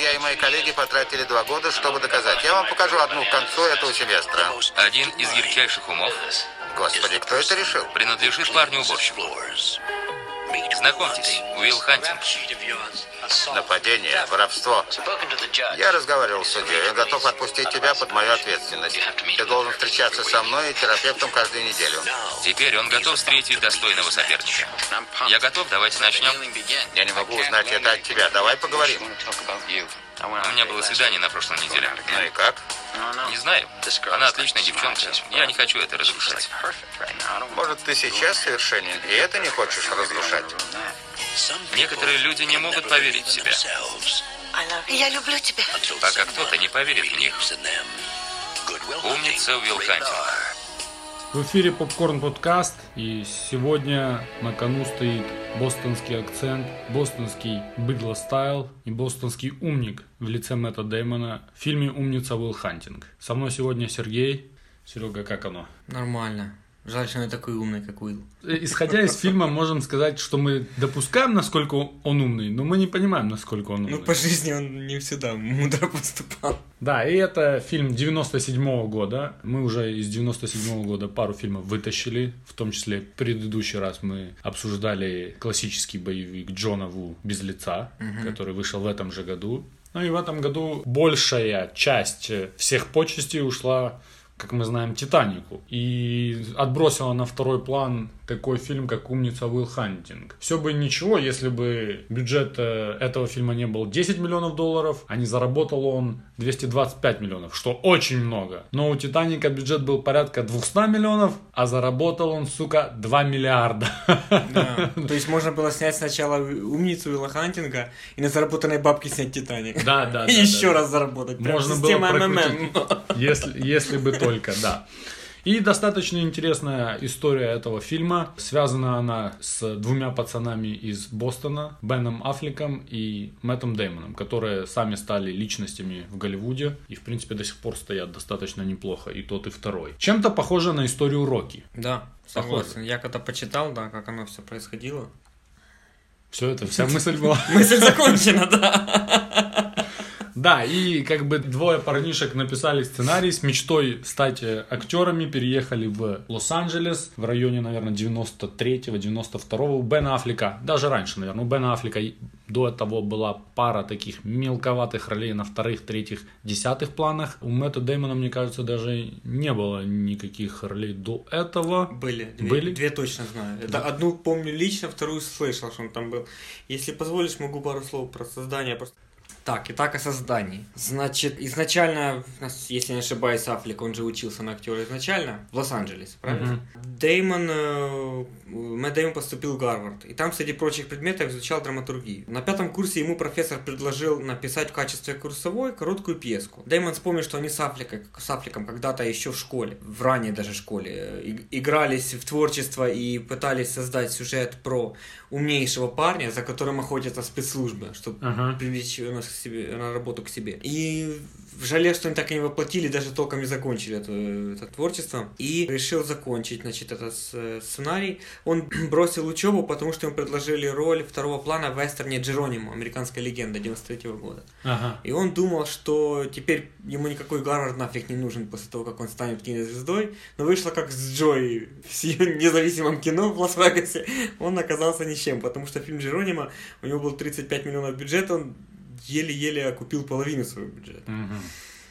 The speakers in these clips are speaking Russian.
я и мои коллеги потратили два года, чтобы доказать. Я вам покажу одну к концу этого семестра. Один из ярчайших умов Господи, кто это решил? принадлежит парню-уборщику. Знакомьтесь, Уилл Хантинг. Нападение, воровство. Я разговаривал с судьей. Он готов отпустить тебя под мою ответственность. Ты должен встречаться со мной и терапевтом каждую неделю. Теперь он готов встретить достойного соперника. Я готов, давайте начнем. Я не могу узнать это от тебя. Давай поговорим. У меня было свидание на прошлой неделе. Ну и как? Не знаю. Она отличная девчонка. Я не хочу это разрушать. Может, ты сейчас совершенен, и это не хочешь разрушать? Некоторые люди не могут поверить в себя, Я люблю тебя. пока кто-то не поверит в них. Умница Уилл Хантинг. В эфире Попкорн Подкаст, и сегодня на кону стоит бостонский акцент, бостонский быдло style и бостонский умник в лице Мэтта Дэймона в фильме «Умница Уилл Хантинг». Со мной сегодня Сергей. Серега, как оно? Нормально. Жаль, что он такой умный, как Уилл. Э, Исходя из фильма, можем сказать, что мы допускаем, насколько он умный, но мы не понимаем, насколько он умный. Ну, по жизни он не всегда мудро поступал. Да, и это фильм 97 года. Мы уже из 97 года пару фильмов вытащили. В том числе в предыдущий раз мы обсуждали классический боевик Джона Ву «Без лица», который вышел в этом же году. Ну и в этом году большая часть всех почестей ушла как мы знаем, Титанику. И отбросила на второй план такой фильм, как «Умница Уилл Хантинг». Все бы ничего, если бы бюджет этого фильма не был 10 миллионов долларов, а не заработал он 225 миллионов, что очень много. Но у «Титаника» бюджет был порядка 200 миллионов, а заработал он, сука, 2 миллиарда. Да. То есть можно было снять сначала умницу Уилла Хантинга и на заработанной бабке снять Титаник. Да, да, И да, еще да. раз заработать. Прям Можно было система прокрутить. МММ. Если, если бы только, да. И достаточно интересная история этого фильма. Связана она с двумя пацанами из Бостона, Беном Аффлеком и Мэттом Дэймоном, которые сами стали личностями в Голливуде и, в принципе, до сих пор стоят достаточно неплохо, и тот, и второй. Чем-то похоже на историю Рокки. Да, согласен. Я когда почитал, да, как оно все происходило. Все это, вся мысль была. Мысль закончена, да. Да, и как бы двое парнишек написали сценарий с мечтой стать э, актерами, переехали в Лос-Анджелес в районе, наверное, 93-го, 92-го у Бена Аффлека, даже раньше, наверное, у Бена Аффлека до этого была пара таких мелковатых ролей на вторых, третьих, десятых планах. У Мэтта Дэймона, мне кажется, даже не было никаких ролей до этого. Были. Две, Были? Две точно знаю. Это одну помню лично, вторую слышал, что он там был. Если позволишь, могу пару слов про создание. Просто... Так, итак, о создании. Значит, изначально, если не ошибаюсь, Аффлек, он же учился на актера изначально в Лос-Анджелесе, правильно? Дэймон, э, Мэтт Дэймон поступил в Гарвард, и там, среди прочих предметов, изучал драматургию. На пятом курсе ему профессор предложил написать в качестве курсовой короткую пьеску. Дэймон вспомнил, что они с, Аффлеком, с Аффлеком когда-то еще в школе, в ранней даже школе, э, и- игрались в творчество и пытались создать сюжет про умнейшего парня, за которым охотятся спецслужбы, чтобы Ага. привлечь его на, себе, на работу к себе. И жалею, что они так и не воплотили, даже толком не закончили это, это творчество. И решил закончить, значит, этот сценарий. Он бросил учебу, потому что ему предложили роль второго плана в вестерне Джеронимо, американская легенда 93 года. Ага. И он думал, что теперь ему никакой Гарвард нафиг не нужен после того, как он станет кинозвездой. Но вышло как с Джой в независимом кино в Лас-Вегасе. Он оказался ни с чем, потому что фильм Джеронима, у него был 35 миллионов бюджета, он еле-еле окупил половину своего бюджета. Мгм.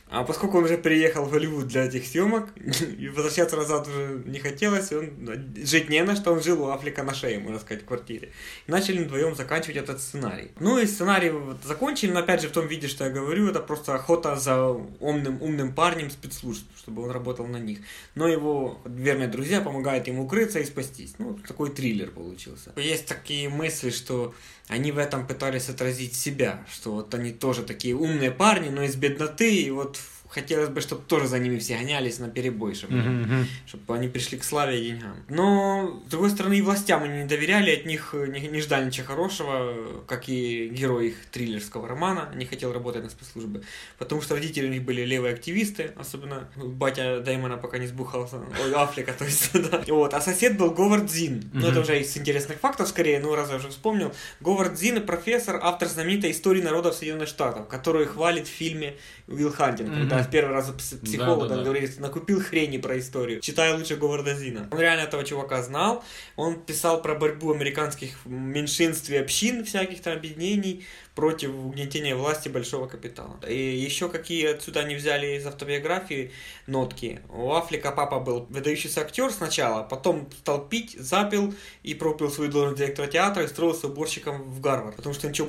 А поскольку он уже приехал в Голливуд для этих съемок, и возвращаться назад уже не хотелось, он жить не на что, он жил у Афлика на шее, можно сказать, в квартире. И начали вдвоем заканчивать этот сценарий. Ну и сценарий вот закончили, но опять же в том виде, что я говорю, это просто охота за умным, умным парнем спецслужб, чтобы он работал на них. Но его верные друзья помогают ему укрыться и спастись. Ну, такой триллер получился. Есть такие мысли, что они в этом пытались отразить себя, что вот они тоже такие умные парни, но из бедноты, и вот хотелось бы, чтобы тоже за ними все гонялись на перебой, чтобы, Мгм. чтобы они пришли к славе и деньгам. Но, с другой стороны, и властям они не доверяли, от них не, не ждали ничего хорошего, как и герой их триллерского романа, не хотел работать на спецслужбы, потому что родители у них были левые активисты, особенно батя Дэймона пока не сбухался, ой, Афлика, то есть, да. Вот, а сосед был Говард Зин, ну, это уже из интересных фактов, скорее, ну, раз я уже вспомнил, Говард Зин, профессор, автор знаменитой истории народов Соединенных Штатов, которую хвалит в фильме Уилл Хантинг, когда в первый раз пс- психолог Да-да-да. говорит, накупил хрени про историю, читай лучше Говарда Зина. Он реально этого чувака знал, он писал про борьбу американских меньшинств и общин, всяких там объединений, против угнетения власти большого капитала. И еще какие отсюда они взяли из автобиографии нотки. У Афлика папа был выдающийся актер сначала, потом стал пить, запил и пропил свою должность директора театра и устроился уборщиком в Гарвард, потому что ничего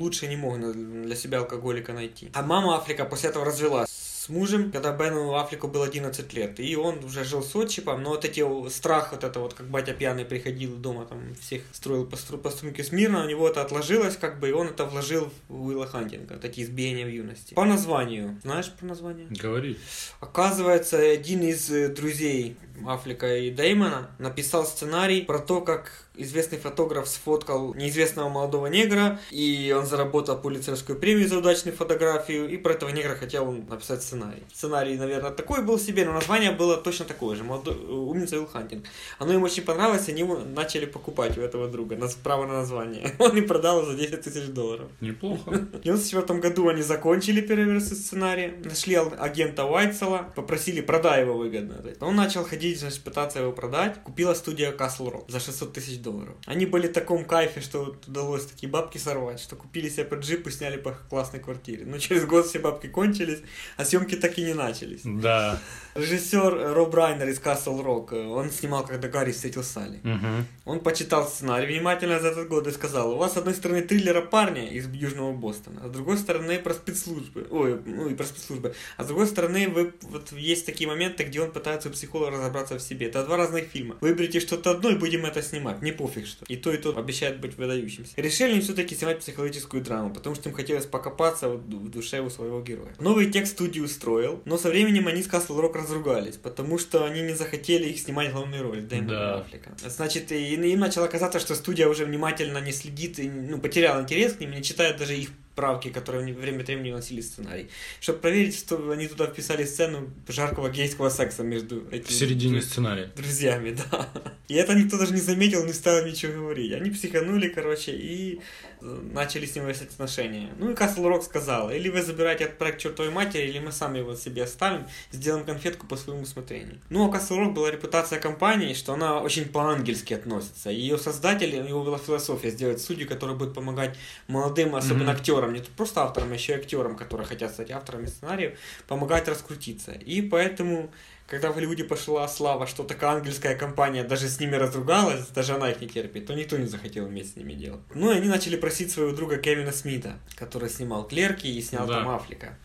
лучше не мог для себя алкоголика найти. А мама Афлика после этого развелась с мужем, когда Бену Аффлеку было 11 лет. И он уже жил с отчипом, но вот эти страх, вот это вот, как батя пьяный приходил дома, там всех строил по, стру- по струнке смирно, у него это отложилось, как бы, и он это вложил в Уилла Хантинга, вот эти избиения в юности. По названию. Знаешь про название? Говори. Оказывается, один из э, друзей Аффлека и Дэймона написал сценарий про то, как известный фотограф сфоткал неизвестного молодого негра, и он заработал пулицерскую премию за удачную фотографию, и про этого негра хотел он написать сценарий. Сценарий, наверное, такой был себе, но название было точно такое же, «Молодой- э, «Умница Уилл Хантинг». Оно им очень понравилось, они его начали покупать у этого друга, на право на название. Он и продал за 10 тысяч долларов. Неплохо. В 94 году они закончили первые версии сценария, нашли агента Уайтсела, попросили продай его выгодно. Он начал ходить, значит, пытаться его продать. Купила студия Castle Rock за 600 тысяч долларов. Они были в таком кайфе, что вот удалось такие бабки сорвать, что купили себе под джип и сняли по классной квартире. Но через год все бабки кончились, а съемки так и не начались. Да. Режиссер Роб Райнер из Castle Rock, э, он снимал, когда Гарри встретил Салли. Мгм. Он почитал сценарий внимательно за этот год и сказал, у вас с одной стороны триллера парня из Южного Бостона, а с другой стороны про спецслужбы, ой, ну и про спецслужбы, а с другой стороны вы, вот есть такие моменты, где он пытается у психолога разобраться в себе. Это два разных фильма. Выберите что-то одно и будем это снимать, не пофиг что. И то, и то обещает быть выдающимся. Решили все-таки снимать психологическую драму, потому что им хотелось покопаться в душе у своего героя. Новый текст студию устроил, но со временем они с Castle Rock разругались, потому что они не захотели их снимать главную роль. Дэймона Да. Аффлека. Значит, им начало казаться, что студия уже внимательно не следит, и, ну, потеряла интерес к ним, не читает даже их правки, которые время от времени вносили сценарий. Чтобы проверить, что они туда вписали сцену жаркого гейского секса между этими В середине сценария. друзьями, да. И это никто даже не заметил, не стал ничего говорить. Они психанули, короче, и начали с ним выяснять отношения. Ну и Castle Rock сказал, или вы забираете этот проект чертовой матери, или мы сами его себе оставим, сделаем конфетку по своему усмотрению. Ну, у Castle Rock была репутация компании, что она очень по-ангельски относится. Ее создатель, у него была философия сделать судью, которые будут помогать молодым, особенно Мгм. актерам, не просто авторам, а еще и актерам, которые хотят стать авторами сценариев, помогать раскрутиться. И поэтому когда в Голливуде пошла слава, что такая ангельская компания даже с ними разругалась, даже она их не терпит, то никто не захотел иметь с ними дело. Ну и они начали просить своего друга Кевина Смита, который снимал «Клерки» и снял Да. там «Африка».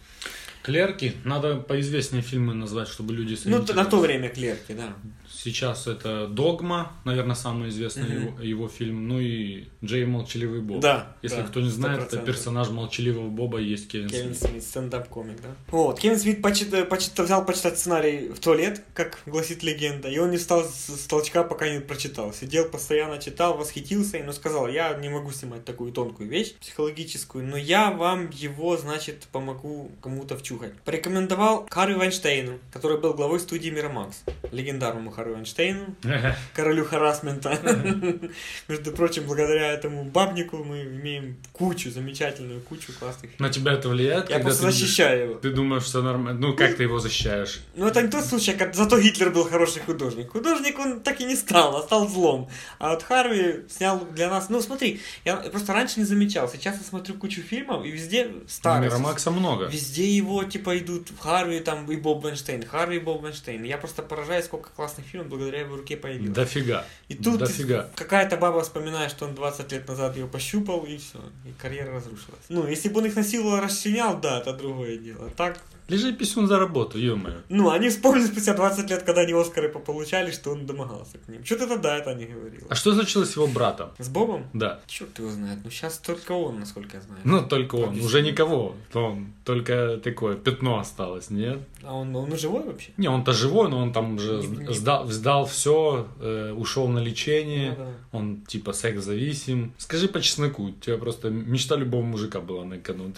Клерки. Надо поизвестнее фильмы назвать, чтобы люди Ну, на то время «Клерки», да. Сейчас это «Догма», наверное, самый известный Мгм. его, его фильм. Ну и «Джей Молчаливый Боб». Да, Если да, кто не знает, это 100%. персонаж Молчаливого Боба есть Кевин, Кевин Смит. Смит, стендап-комик, да. Вот, Кевин Смит почит- почит- взял почитать сценарий в туалет, как гласит легенда, и он не встал с толчка, пока не прочитал. Сидел постоянно, читал, восхитился, но сказал, я не могу снимать такую тонкую вещь, психологическую, но я вам его, значит, помогу кому-то вчухать. Порекомендовал Харви Вайнштейну, который был главой студии Мирамакс. Легендарному Харви Вайнштейну, королю харасмента. Между прочим, благодаря этому бабнику мы имеем кучу, замечательную кучу классных. На тебя это влияет? Я просто защищаю его. Ты думаешь, все нормально? Ну, как ты его защищаешь? Ну, это не тот случай, как зато Гитлер был хороший художник. Художник он так и не стал, а стал злом. А вот Харви снял для нас... Ну, смотри, я просто раньше не замечал. Сейчас я смотрю кучу фильмов, и везде старые. Мирамакса много. Везде его, типа, идут Харви там и Боб Вайнштейн, Харви и Боб Вайнштейн. Я просто поражаюсь, сколько классных фильмов благодаря его руке появилось. Дофига. И тут Дофига. какая-то баба вспоминает, что он 20 лет назад ее пощупал, и все, и карьера разрушилась. Ну, если бы он их насиловал, расчленял, да, это другое дело. Так, Лежи писюн за работу, ё Ну, они вспомнили спустя 20 лет, когда они Оскары пополучали, что он домогался к ним. Что-то тогда это не говорил. А что случилось с его братом? С Бобом? Да. Черт его знает. Ну, сейчас только он, насколько я знаю. Ну, только он. Уже никого. Он только такое пятно осталось, нет? А он, он живой вообще? Не, он-то живой, но он там уже не, сдал, сдал все, э, ушел на лечение. Ну, да. Он типа секс-зависим. Скажи по чесноку, у тебя просто мечта любого мужика была на кону.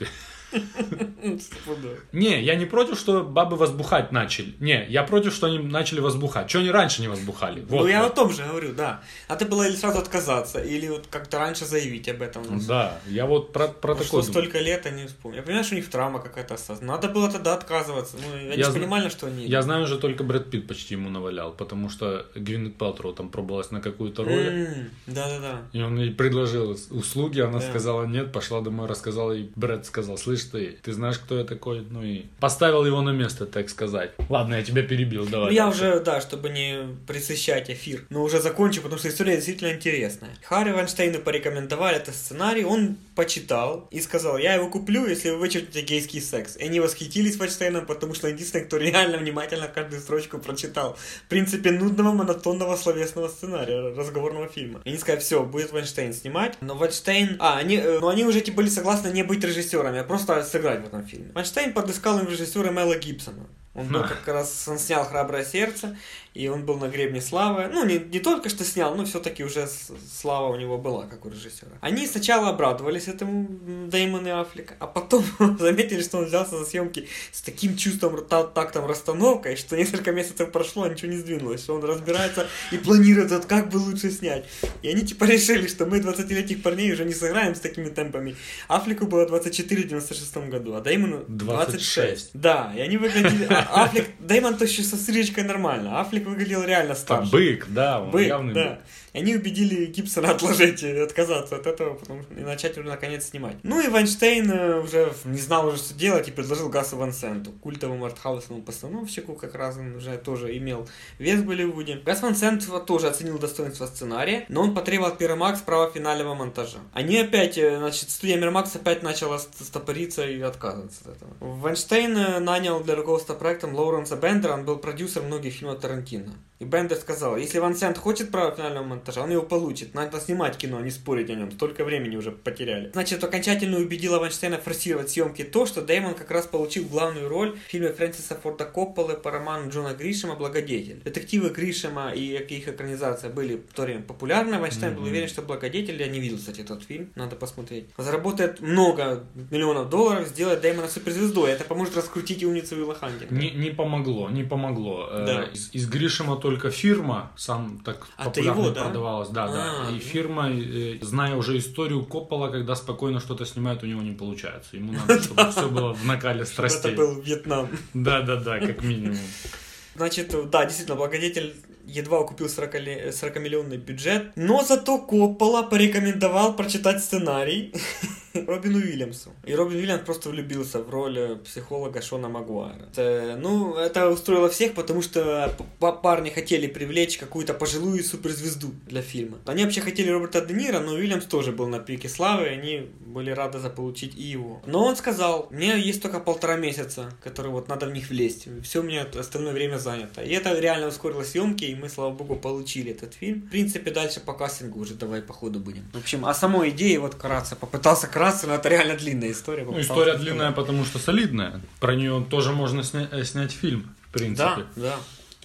Не, я не против, что бабы возбухать начали. Не, я против, что они начали возбухать. Что они раньше не возбухали? Вот, ну, я о том же говорю, да. А ты было или сразу отказаться, или вот как-то раньше заявить об этом. Да, я вот про, про такое Что столько лет, они вспомнили. Я понимаю, что у них травма какая-то осталась. Надо было тогда отказываться. Ну, я, не понимаю, что они... Я знаю уже только Брэд Питт почти ему навалял, потому что Гвинет Пелтроу там пробовалась на какую-то роль. Да-да-да. И он ей предложил услуги, она сказала нет, пошла домой, рассказала, и Брэд сказал, слышь ты, ты знаешь, кто я такой, ну и поставил его на место, так сказать. Ладно, я тебя перебил, давай. Я уже, да, чтобы не присыщать эфир, но уже закончу, потому что история действительно интересная. Харри Вайнштейну порекомендовали этот сценарий, он почитал и сказал, я его куплю, если вы вычеркнете гейский секс. И они восхитились Вайнштейном, потому что он единственный, кто реально внимательно каждую строчку прочитал. В принципе, нудного, монотонного словесного сценария, разговорного фильма. И они сказали, все, будет Вайнштейн снимать. Но Вайнштейн... А, они, э, но они уже типа были согласны не быть режиссерами, а просто сыграть в этом фильме. Вайнштейн подыскал им режиссера Мела Гибсона. Он был как раз, он снял «Храброе сердце», и он был на гребне славы. Ну, не, не только что снял, но все-таки уже слава у него была, как у режиссера. Они сначала обрадовались этому Дэймон и Аффлек, а потом заметили, что он взялся за съемки с таким чувством, тактом, расстановкой, что несколько месяцев прошло, а ничего не сдвинулось, что он разбирается и планирует, вот как бы лучше снять. И они типа решили, что мы 20-летних парней уже не сыграем с такими темпами. Аффлеку было 24 в 96 году, а Дэймону 26. 26. Да, и они выглядели... А Аффлек... Дэймон то еще со стрижечкой нормально, Аффлек выглядел реально старше. Бык, да, он бык, явный да. бык они убедили Гибсона отложить и отказаться от этого, потому что и начать уже наконец снимать. Ну и Вайнштейн э, уже не знал уже, что делать, и предложил Гасу Ван Сенту, культовому артхаусному постановщику, как раз он уже тоже имел вес в Голливуде. Гас Ван Сент тоже оценил достоинство сценария, но он потребовал от Пиромакс права финального монтажа. Они опять, э, значит, студия Мирмакс опять начала стопориться и отказываться от этого. Вайнштейн э, нанял для руководства проектом Лоуренса Бендера, он был продюсером многих фильмов Тарантино. И Бендер сказал, если Ван Сент хочет право финального монтажа, он его получит. Надо снимать кино, а не спорить о нем. Столько времени уже потеряли. Значит, окончательно убедила Вайнштейна форсировать съемки то, что Дэймон как раз получил главную роль в фильме Фрэнсиса Форда Копполы по роману Джона Гришема «Благодетель». Детективы Гришема и их экранизация были в то время популярны. Вайнштейн mm-hmm. был уверен, что «Благодетель», я не видел, кстати, этот фильм, надо посмотреть, заработает много миллионов долларов, сделает Дэймона суперзвездой. Это поможет раскрутить умницу Уилла Хантинга. Не, не помогло, не помогло. Э, да. Из, из Гришема только фирма, сам так а популярно его, да? Продавалась. Да, да. А, и фирма, э, зная уже историю Коппола, когда спокойно что-то снимает, у него не получается. Ему надо, чтобы все было в накале страстей. Это был Вьетнам. Да, да, да, как минимум. Значит, да, действительно, благодетель едва купил 40-миллионный бюджет, но зато Коппола порекомендовал прочитать сценарий Робину Уильямсу. И Робин Уильямс просто влюбился в роль э, психолога Шона Магуайра. Это, ну, это устроило всех, потому что парни хотели привлечь какую-то пожилую суперзвезду для фильма. Они вообще хотели Роберта Де Ниро, но Уильямс тоже был на пике славы, и они были рады заполучить и его. Но он сказал, мне есть только полтора месяца, которые вот надо в них влезть. Все у меня остальное время занято. И это реально ускорило съемки, и мы, слава богу, получили этот фильм. В принципе, дальше по кастингу уже давай по ходу будем. В общем, а самой идеи вот вкратце попытался красить но это реально длинная история. Ну, история длинная, потому что солидная. Про нее тоже можно сня- э, снять фильм, в принципе. Да, да.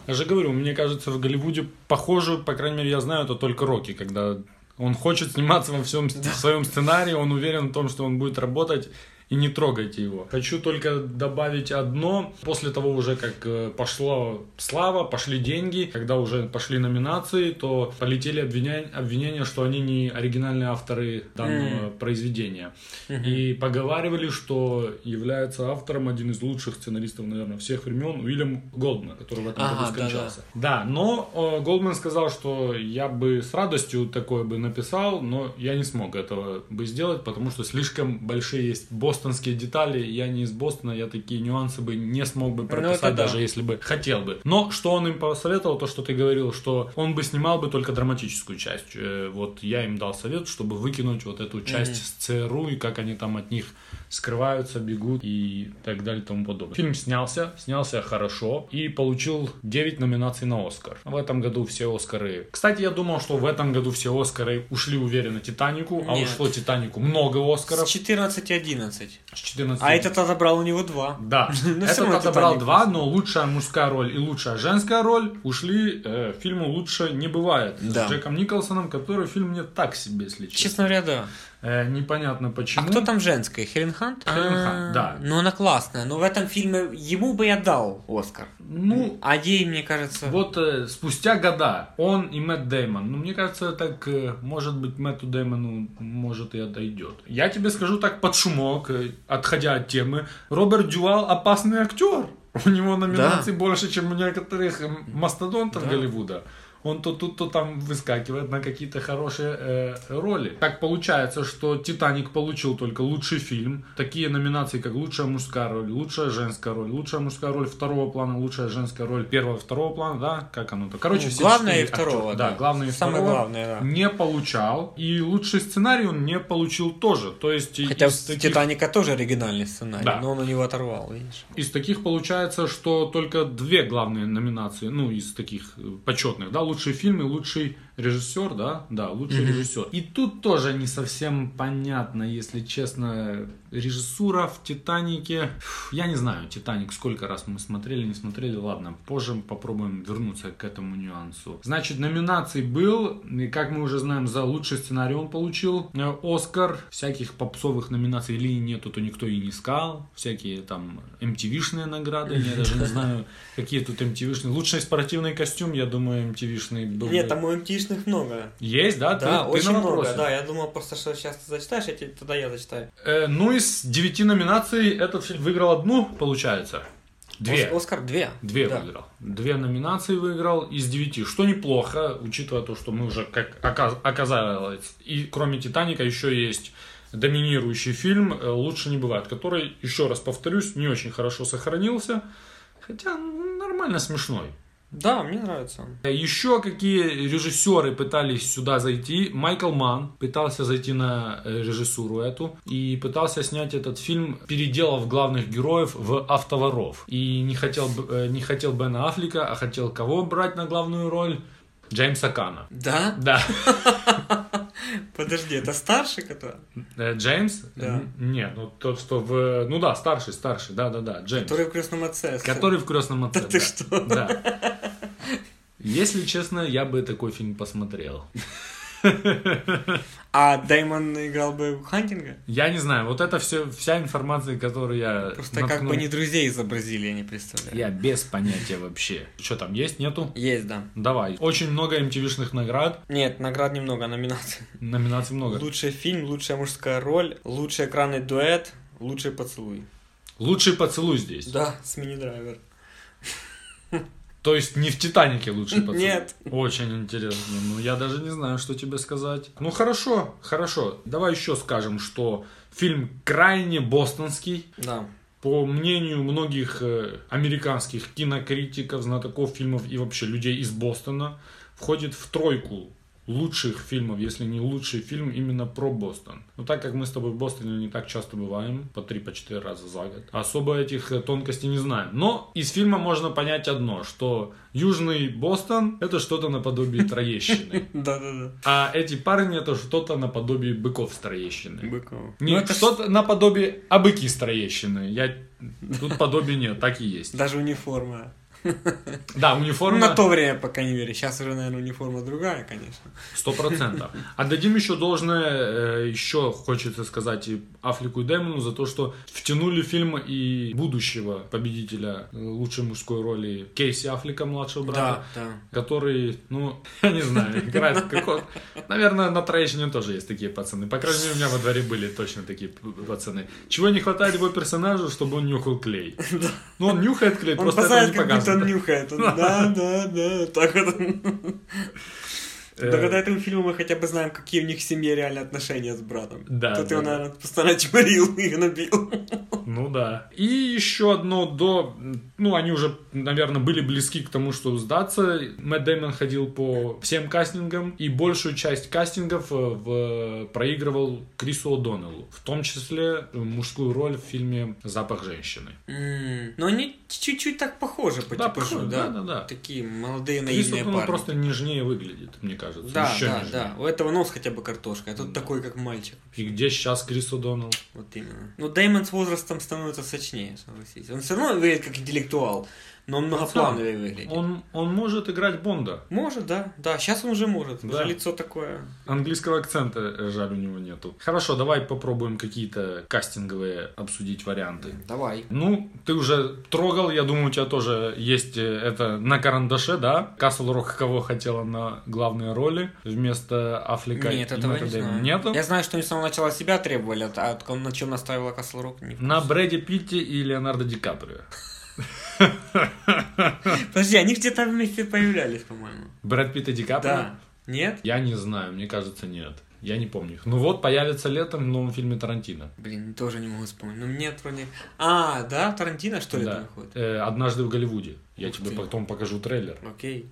Я же говорю, мне кажется, в Голливуде похожую, по крайней мере, я знаю, это только Рокки, когда он хочет сниматься во всем да. своем сценарии, он уверен в том, что он будет работать и не трогайте его. Хочу только добавить одно. После того уже, как э, пошло слава, пошли деньги, когда уже пошли номинации, то полетели обвинения, обвинения что они не оригинальные авторы данного mm. произведения. Mm-hmm. И поговаривали, что является автором один из лучших сценаристов, наверное, всех времен, Уильям Голдман, который в этом ага, году скончался. Да, да. да но э, Голдман сказал, что я бы с радостью такое бы написал, но я не смог этого бы сделать, потому что слишком большие есть босс бостонские детали, я не из Бостона, я такие нюансы бы не смог бы прописать, Ну, да. даже если бы хотел бы. Но что он им посоветовал, то, что ты говорил, что он бы снимал бы только драматическую часть. Э, Вот я им дал совет, чтобы выкинуть вот эту часть с ЦРУ и как они там от них скрываются, бегут и так далее и тому подобное. Фильм снялся, снялся хорошо и получил 9 номинаций на Оскар. В этом году все Оскары... Кстати, я думал, что в этом году все Оскары ушли уверенно Титанику, а Нет. ушло Титанику много Оскаров. С 14-11. С 14 А этот отобрал у него два. да, этот отобрал «Титаник» два, просто. но лучшая мужская роль и лучшая женская роль ушли э, фильму «Лучше не бывает» Да. с Джеком Николсоном, который фильм мне так себе, если честно. Честно говоря, да. Э, непонятно А почему. кто там женская? Хелен Хант? Хелен А, Хант, да. Ну, она классная. Но в этом фильме ему бы я дал Оскар. Ну, А ей, мне кажется... вот э, спустя года он и Мэтт Дэймон, ну, мне кажется, так, э, может быть, Мэтту Дэймону, может, и отойдет. Я тебе скажу так под шумок, э, отходя от темы, Роберт Дювал опасный актер. У него номинаций больше, чем у некоторых э, мастодонтов Голливуда. Он то тут, то там выскакивает на какие-то хорошие э, роли. Так получается, что «Титаник» получил только лучший фильм. Такие номинации, как лучшая мужская роль, лучшая женская роль, лучшая мужская роль второго плана, лучшая женская роль первого второго плана, да, как оно то. Короче, Ну, все главное и второго, актера. да. Да, главное и Самое второго главное, да. не получал. И лучший сценарий он не получил тоже. То есть Хотя из таких- Титаника тоже оригинальный сценарий, Да. но он у него оторвал, видишь. Из таких получается, что только две главные номинации, ну, из таких э, почетных, да, лучший фильм и лучший режиссер, да, да, лучший режиссер. И тут тоже не совсем понятно, если честно, режиссура в Титанике, Фу, я не знаю, Титаник сколько раз мы смотрели, не смотрели, ладно, позже попробуем вернуться к этому нюансу. Значит, номинаций был, и как мы уже знаем, за лучший сценарий он получил э, Оскар, всяких попсовых номинаций или нету, то никто и не искал, всякие там MTV-шные награды, я даже не знаю, какие тут MTV-шные. Лучший спортивный костюм, я думаю, MTV-шный был. Нет, там у МТшных много. Есть, да? Ты- Да, ты очень на много, вопросе. да. Я думал просто, что сейчас ты зачитаешь, я тебе, тогда я зачитаю. Э, ну, из девяти номинаций этот фильм выиграл одну, получается. Две. Ос- Оскар две. Две Да. выиграл. Две номинации выиграл из девяти. Что неплохо, учитывая то, что мы уже, как оказ- оказалось, и кроме Титаника еще есть доминирующий фильм э, «Лучше не бывает», который, еще раз повторюсь, не очень хорошо сохранился, хотя нормально смешной. Да, мне нравится. Еще какие режиссеры пытались сюда зайти? Майкл Ман пытался зайти на э, режиссуру эту и пытался снять этот фильм, переделав главных героев в автоворов. И не хотел, э, не хотел Бена Аффлека, а хотел кого брать на главную роль? Джеймса Кана. Да? Да. Подожди, это старший который? Э, Джеймс? Да. Нет, ну тот, что в... Ну да, старший, старший, да-да-да, Джеймс. Который в крестном отце. Который в крестном отце. Да ты что? Да. Если честно, я бы такой фильм посмотрел. А Дэймон играл бы Хантинга? Я не знаю, вот это все, вся информация, которую я Просто как наткнул- бы не друзей изобразили, я не представляю. Я без понятия вообще. Что там есть, нету? Есть, да. Давай. Очень много MTV-шных наград. Нет, наград немного, номинаций. Номинаций много. Лучший фильм, лучшая мужская роль, лучший экранный дуэт, лучший поцелуй. Лучший поцелуй здесь. Да, с мини-драйвер. То есть не в Титанике лучший поцелуй? Нет. Очень интересно. Ну, я даже не знаю, что тебе сказать. Ну, хорошо, хорошо. Давай еще скажем, что фильм крайне бостонский. Да. По мнению многих э, американских кинокритиков, знатоков фильмов и вообще людей из Бостона, входит в тройку лучших фильмов, если не лучший фильм именно про Бостон. Но так как мы с тобой в Бостоне не так часто бываем, по 3-4 раза за год, особо этих э, тонкостей не знаем. Но из фильма можно понять одно, что Южный Бостон это что-то наподобие Троещины. Да-да-да. А эти парни это что-то наподобие быков с Троещины. Быков. Не, Ну, что-то наподобие абыки с Троещины. Я... Тут подобие нет, так и есть. Даже униформа. Да, униформа на то время, по крайней мере. Сейчас уже, наверное, униформа другая, конечно. сто процентов. Отдадим еще должное, э, еще хочется сказать и Афлику и Демону за то, что втянули фильм и будущего победителя э, лучшей мужской роли Кейси Афлика, младшего брата. Да, да. Который, ну, я не знаю, играет в каком... Наверное, на Троещине тоже есть такие пацаны. По крайней мере, у меня во дворе были точно такие пацаны. Чего не хватает его персонажу, чтобы он нюхал клей. Ну, он нюхает клей, просто посадит, не будто он нюхает. Он, Да, да, да. Так вот. Благодаря этому фильму мы хотя бы знаем, какие у них в семье реально отношения с братом. Да. Тут да, его, наверное, постоянно чморил и гнобил. Ну да. И еще одно до... Ну, они уже, наверное, были близки к тому, чтобы сдаться. Мэтт Дэймон ходил по всем кастингам, и большую часть кастингов э, в... проигрывал Крису О'Доннеллу. В том числе э, мужскую роль в фильме «Запах женщины». М, Но они чуть-чуть так похожи по Да, типажу, похожи, да. да, да, да. Такие молодые наивные О'Доннелл парни. просто нежнее выглядит, мне кажется. Да, Еще да, нежнее. да. У этого нос хотя бы картошка, а тут такой, как мальчик. И где сейчас Крис О'Доннелл? Вот именно. Ну, Дэймон с возрастом становится сочнее, согласитесь. Он все равно выглядит как интеллектуал, но он многоплановый выглядит. Он, он может играть Бонда. Может, да. Да, сейчас он уже может. Да. Уже лицо такое. Английского акцента, э, жаль, у него нету. Хорошо, давай попробуем какие-то кастинговые обсудить варианты. Давай. Ну, ты уже трогал, я думаю, у тебя тоже есть э, это на карандаше, да? Касл Рок кого хотела на главные роли вместо Аффлека Нет, этого не знаю. Нету? Я знаю, что они с самого начала себя требовали, а на чем наставила Касл Рок, На Брэди Питти и Леонардо Ди Каприо. Подожди, они где-то вместе появлялись, по-моему. Брэд Питт и Ди Каприо? Да. Нет? Я не знаю, мне кажется, нет. Я не помню их. Ну вот, появится летом в новом фильме Тарантино. Блин, тоже не могу вспомнить. Ну, нет, вроде... А, да, Тарантино, что ли, Да. там? Э, Однажды в Голливуде. Я Ух тебе ты. потом покажу трейлер. Окей.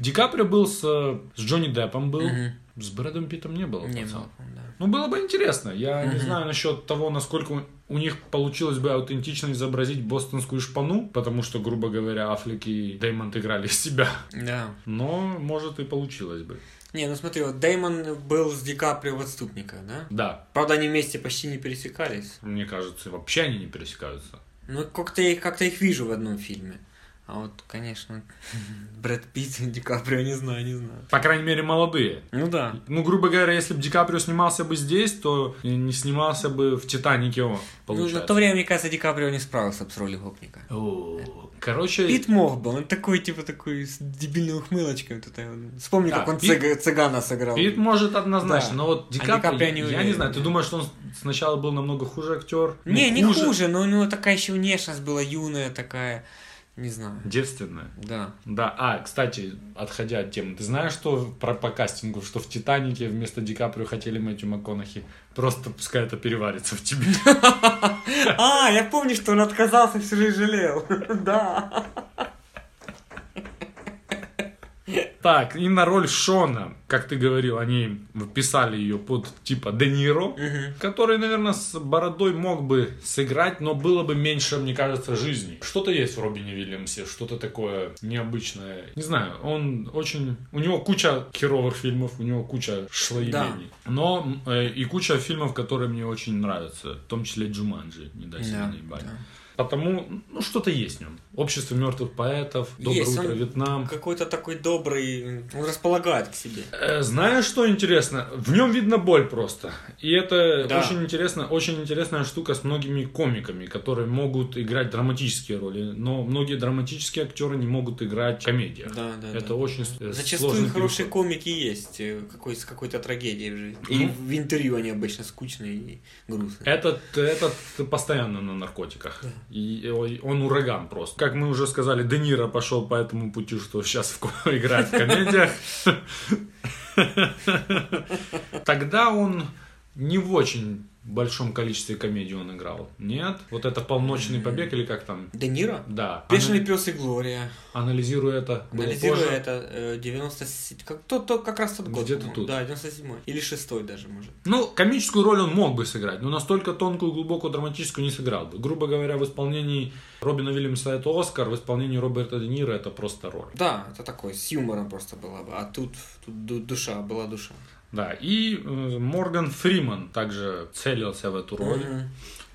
Ди Каприо был с, э, с Джонни Деппом был. Мгм. С Брэдом Питтом не было. Не пацан. было, да. Ну, было бы интересно. Я не Мгм. знаю насчет того, насколько у- них получилось бы аутентично изобразить бостонскую шпану, потому что, грубо говоря, Аффлек и Дэймонд играли себя. Да. Но, может, и получилось бы. Не, ну смотри, вот Дэймон был с Ди Каприо в «Отступниках», да? Да, Правда, они вместе почти не пересекались. мне кажется, вообще они не пересекаются. Ну, как-то я, как-то их вижу в одном фильме. А вот, конечно, Брэд Питт и Ди Каприо, не знаю, не знаю. По крайней мере, молодые. Ну да. Ну, грубо говоря, если бы Ди Каприо снимался бы здесь, то не снимался бы в «Титанике» он, Ну, получается. на то время, мне кажется, Ди Каприо не справился бы с ролью гопника. О, Короче, Пит мог бы, он такой, типа, такой с дебильной ухмылочкой. Вот это. Вспомни, Да, как он Пит- цыга- цыгана сыграл. Пит может однозначно, Да. но вот Ди А Ди Каприо, Каприо не я уверен, не знаю, ты думаешь, что он сначала был намного хуже актер? Ну, Не, не хуже. но у него такая еще внешность была юная такая. Не знаю. Девственная. Да. Да, а, кстати, отходя от темы, ты знаешь, что про, по кастингу, что в «Титанике» вместо Ди Каприо хотели Мэтью МакКонахи? Просто пускай это переварится в тебе. А, я помню, что он отказался, всю жизнь жалел. Да. Так, и на роль Шона, как ты говорил, они писали ее под типа Де Ниро, который, наверное, с бородой мог бы сыграть, но было бы меньше, мне кажется, жизни. Что-то есть в Робине Вильямсе, что-то такое необычное. Не знаю, он очень... У него куча херовых фильмов, у него куча шлоебений. Но э, и куча фильмов, которые мне очень нравятся, в том числе Джуманджи, не дай себе Да, наебать. да. Потому, ну, что-то есть в нем. Общество мертвых поэтов, Доброе Есть, утро, Вьетнам. Какой-то такой добрый, он располагает к себе. Э, Знаешь, что интересно? В нем видно боль просто. И это Да. очень интересно, очень интересная штука с многими комиками, которые могут играть драматические роли, но многие драматические актеры не могут играть в комедиях. Да, да, это да. очень э, Зачастую сложный хорошие переход. комики есть э, какой, с какой-то трагедией в жизни. И Ну. в интервью они обычно скучные и грустные. Этот, этот постоянно на наркотиках. И ой, он ураган просто. Как мы уже сказали, Де Ниро пошел по этому пути, что сейчас в играет в комедиях. Тогда он не в очень большом количестве комедий он играл. Нет? Вот это «Полночный побег» или как там? Де Ниро? Да. Бешеный Ана- пес и Глория. Анализируя это, Анализируя позже. это, э, 97 как, то, то, как раз тот год. Где-то тут. Да, 97 Или 6 даже, может. Ну, комическую роль он мог бы сыграть, но настолько тонкую, глубокую, драматическую не сыграл бы. Грубо говоря, в исполнении Робина Уильямса это Оскар, в исполнении Роберта Де Ниро это просто роль. Да, это такой, с юмором просто была бы. А тут, тут ду- душа, была душа. Да, и э, Морган Фриман также целился в эту роль, Мгм.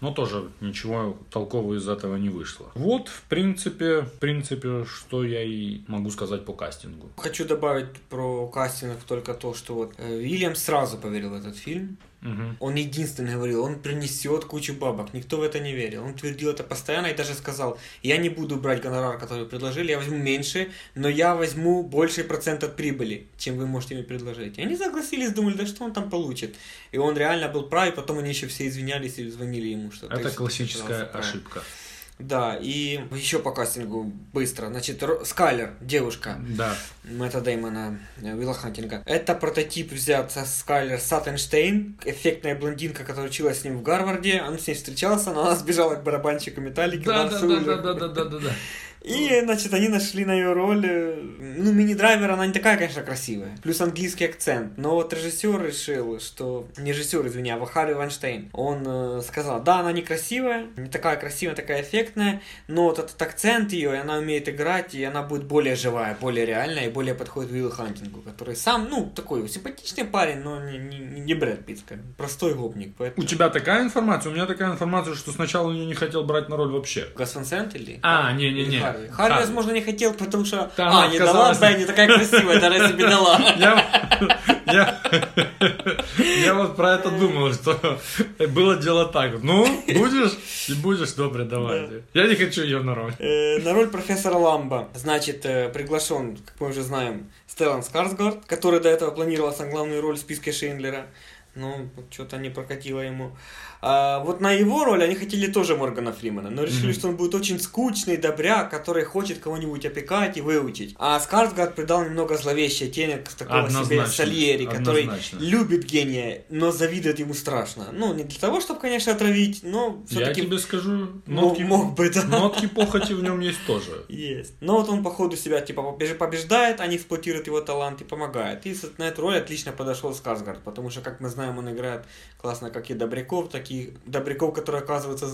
но тоже ничего толкового из этого не вышло. Вот, в принципе, в принципе, что я и могу сказать по кастингу. Хочу добавить про кастинг только то, что вот э, Уильям сразу поверил в этот фильм. Мгм. Он единственный говорил, он принесет кучу бабок. Никто в это не верил. Он твердил это постоянно и даже сказал, я не буду брать гонорар, который предложили, я возьму меньше, но я возьму больший процент от прибыли, чем вы можете мне предложить. И они согласились, думали, да что он там получит. И он реально был прав, и потом они еще все извинялись и звонили ему, что... Это классическая оказался прав. Да, и еще по кастингу быстро. Значит, Скайлер, девушка да. Мэтта Деймона, э, Уилла Хантинга. Это прототип взят со Скайлер Саттенштейн, эффектная блондинка, которая училась с ним в Гарварде. Он с ней встречался, но она сбежала к барабанщику Металлики. Да, да, да, да, да, да, да, да. И, значит, они нашли на ее роль... Э, ну, мини-драйвер, она не такая, конечно, красивая. Плюс английский акцент. Но вот режиссер решил, что... Не режиссер, извини, а Харри Вайнштейн. Он э, сказал, да, она некрасивая, не такая красивая, такая эффектная, но вот этот акцент ее, и она умеет играть, и она будет более живая, более реальная, и более подходит Уиллу Хантингу, который сам, ну, такой симпатичный парень, но не, не, не Брэд Питт, простой гопник. Поэтому... У тебя такая информация? У меня такая информация, что сначала он ее не хотел брать на роль вообще. Гас Ван Сент или? А, не-не-не. Харви. Харви, возможно, не хотел, потому что... Там а, не дала, да, не такая красивая, тогда себе дала. Я, я вот про это думал, что было дело так. Ну, будешь и будешь, добре, давай. Я не хочу ее на роль. Э, на роль профессора Ламба, значит, э, приглашен, как мы уже знаем, Стеллан Скарсгард, который до этого планировался на главную роль в списке Шиндлера. Ну, что-то не прокатило ему. А, вот на его роль они хотели тоже Моргана Фримена, но решили, mm-hmm. что он будет очень скучный добряк, который хочет кого-нибудь опекать и выучить. А Скарсгард придал немного зловещий оттенок такого себе Сальери, который любит гения, но завидует ему страшно. Ну, не для того, чтобы, конечно, отравить, но все-таки... Я тебе скажу, нотки, мог бы, да. нотки похоти в нем есть тоже. Есть. Но вот он по ходу себя типа побеждает, они эксплуатируют его талант и помогает. И на эту роль отлично подошел Скарсгард, потому что, как мы знаем, он играет классно как и Добряков, так и Добряков, которые оказываются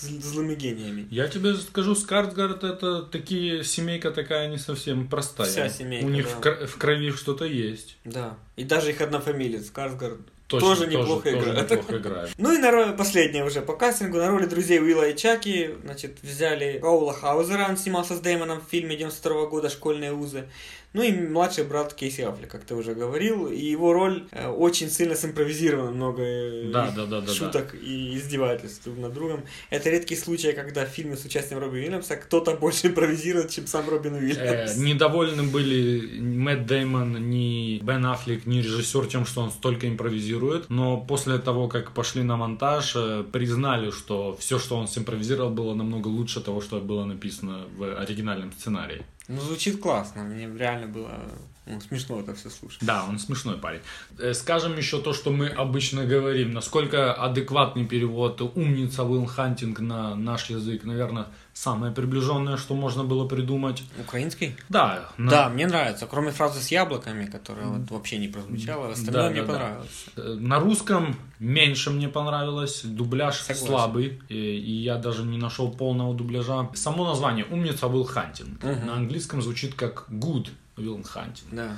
злыми гениями. Я тебе скажу, Скарсгард это такие семейка такая не совсем простая. Вся семейка, У них да. в крови что-то есть. Да. И даже их однофамилец, Скарсгард Точно, тоже неплохо тоже, играет. Тоже неплохо играет. ну и на роль, последнее уже по кастингу, на роли друзей Уилла и Чаки, значит, взяли Коула Хаузера, он снимался с Дэймоном в фильме 92 года «Школьные узы». Ну и младший брат Кейси Афли, как ты уже говорил, и его роль э, очень сильно симпровизирована, много э, да, да, да, шуток да, да. и издевательств друг над другом. Это редкий случай, когда в фильме с участием Робби Уильямса кто-то больше импровизирует, чем сам Робин Уильямс. Э, недовольны были Мэтт Дэймон, ни Бен Аффлек, ни режиссер тем, что он столько импровизирует, но после того, как пошли на монтаж, э, признали, что все, что он симпровизировал, было намного лучше того, что было написано в оригинальном сценарии. Ну, звучит классно. Мне реально было ну, смешно это все слушать. Да, он смешной парень. Э, скажем еще то, что мы обычно говорим. Насколько адекватный перевод «умница Уилл Хантинг» на наш язык, наверное, самое приближенное, что можно было придумать. Украинский? Да. На... Да, мне нравится. Кроме фразы с яблоками, которая вот вообще не прозвучала, остальное да, мне да, понравилось. Да. Э, на русском меньше мне понравилось. Дубляж Согласен. слабый, и, и я даже не нашел полного дубляжа. Само название «Умница Уилл Хантинг» угу. на английском звучит как «good Will Hunting. Да.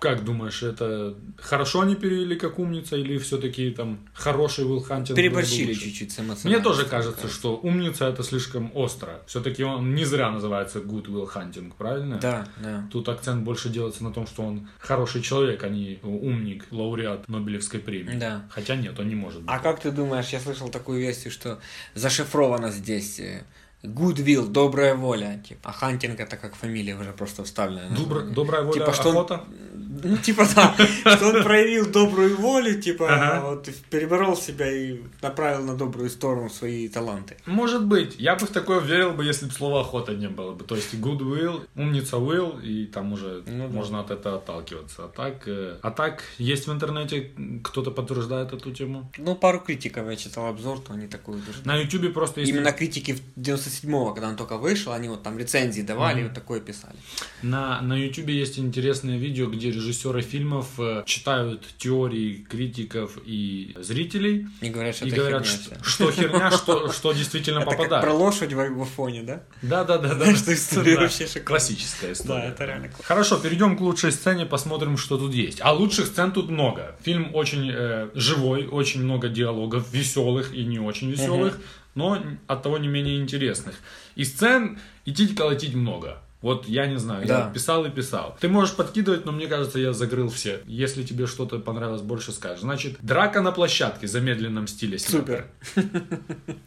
Как думаешь, это хорошо они перевели как умница или все-таки там хороший Will Hunting? Переборщили чуть-чуть с Мне тоже кажется, что умница это слишком остро. Все-таки он не зря называется Good Will Hunting, правильно? Да, да. Тут акцент больше делается на том, что он хороший человек, а не умник, лауреат Нобелевской премии. Да. Хотя нет, он не может быть. А как ты думаешь, я слышал такую версию, что зашифровано здесь э, Goodwill, добрая воля, типа. А Хантинг это как фамилия уже просто вставлена. Добр, добрая воля, типа, что охота? Он, ну, типа, да, что он проявил добрую волю, типа, ага. вот, переборол себя и направил на добрую сторону свои таланты. Может быть. Я бы в такое верил бы, если бы слова охота не было бы. То есть goodwill, умница will, и там уже ну, да. можно от этого отталкиваться. А так, э, а так, есть в интернете кто-то подтверждает эту тему? Ну, пару критиков я читал обзор, то они такую. На ютубе просто есть... Именно критики в 90 97-го, когда он только вышел, они вот там рецензии давали mm-hmm. и вот такое писали. На, на YouTube есть интересное видео, где режиссеры фильмов э, читают теории критиков и зрителей. И говорят, что, и говорят, херня что, что херня, что, что действительно попадает. Это про лошадь в фоне, да? Да, да, да. да. Что история вообще шикарная. Классическая история. Да, это реально Хорошо, перейдем к лучшей сцене, посмотрим, что тут есть. А лучших сцен тут много. Фильм очень э, живой, очень много диалогов, веселых и не очень веселых. Угу но от того не менее интересных. И сцен идти колотить много. Вот я не знаю, Да. я писал и писал. Ты можешь подкидывать, но мне кажется, я закрыл все. Если тебе что-то понравилось больше, скажешь. Значит, драка на площадке в замедленном стиле. Супер.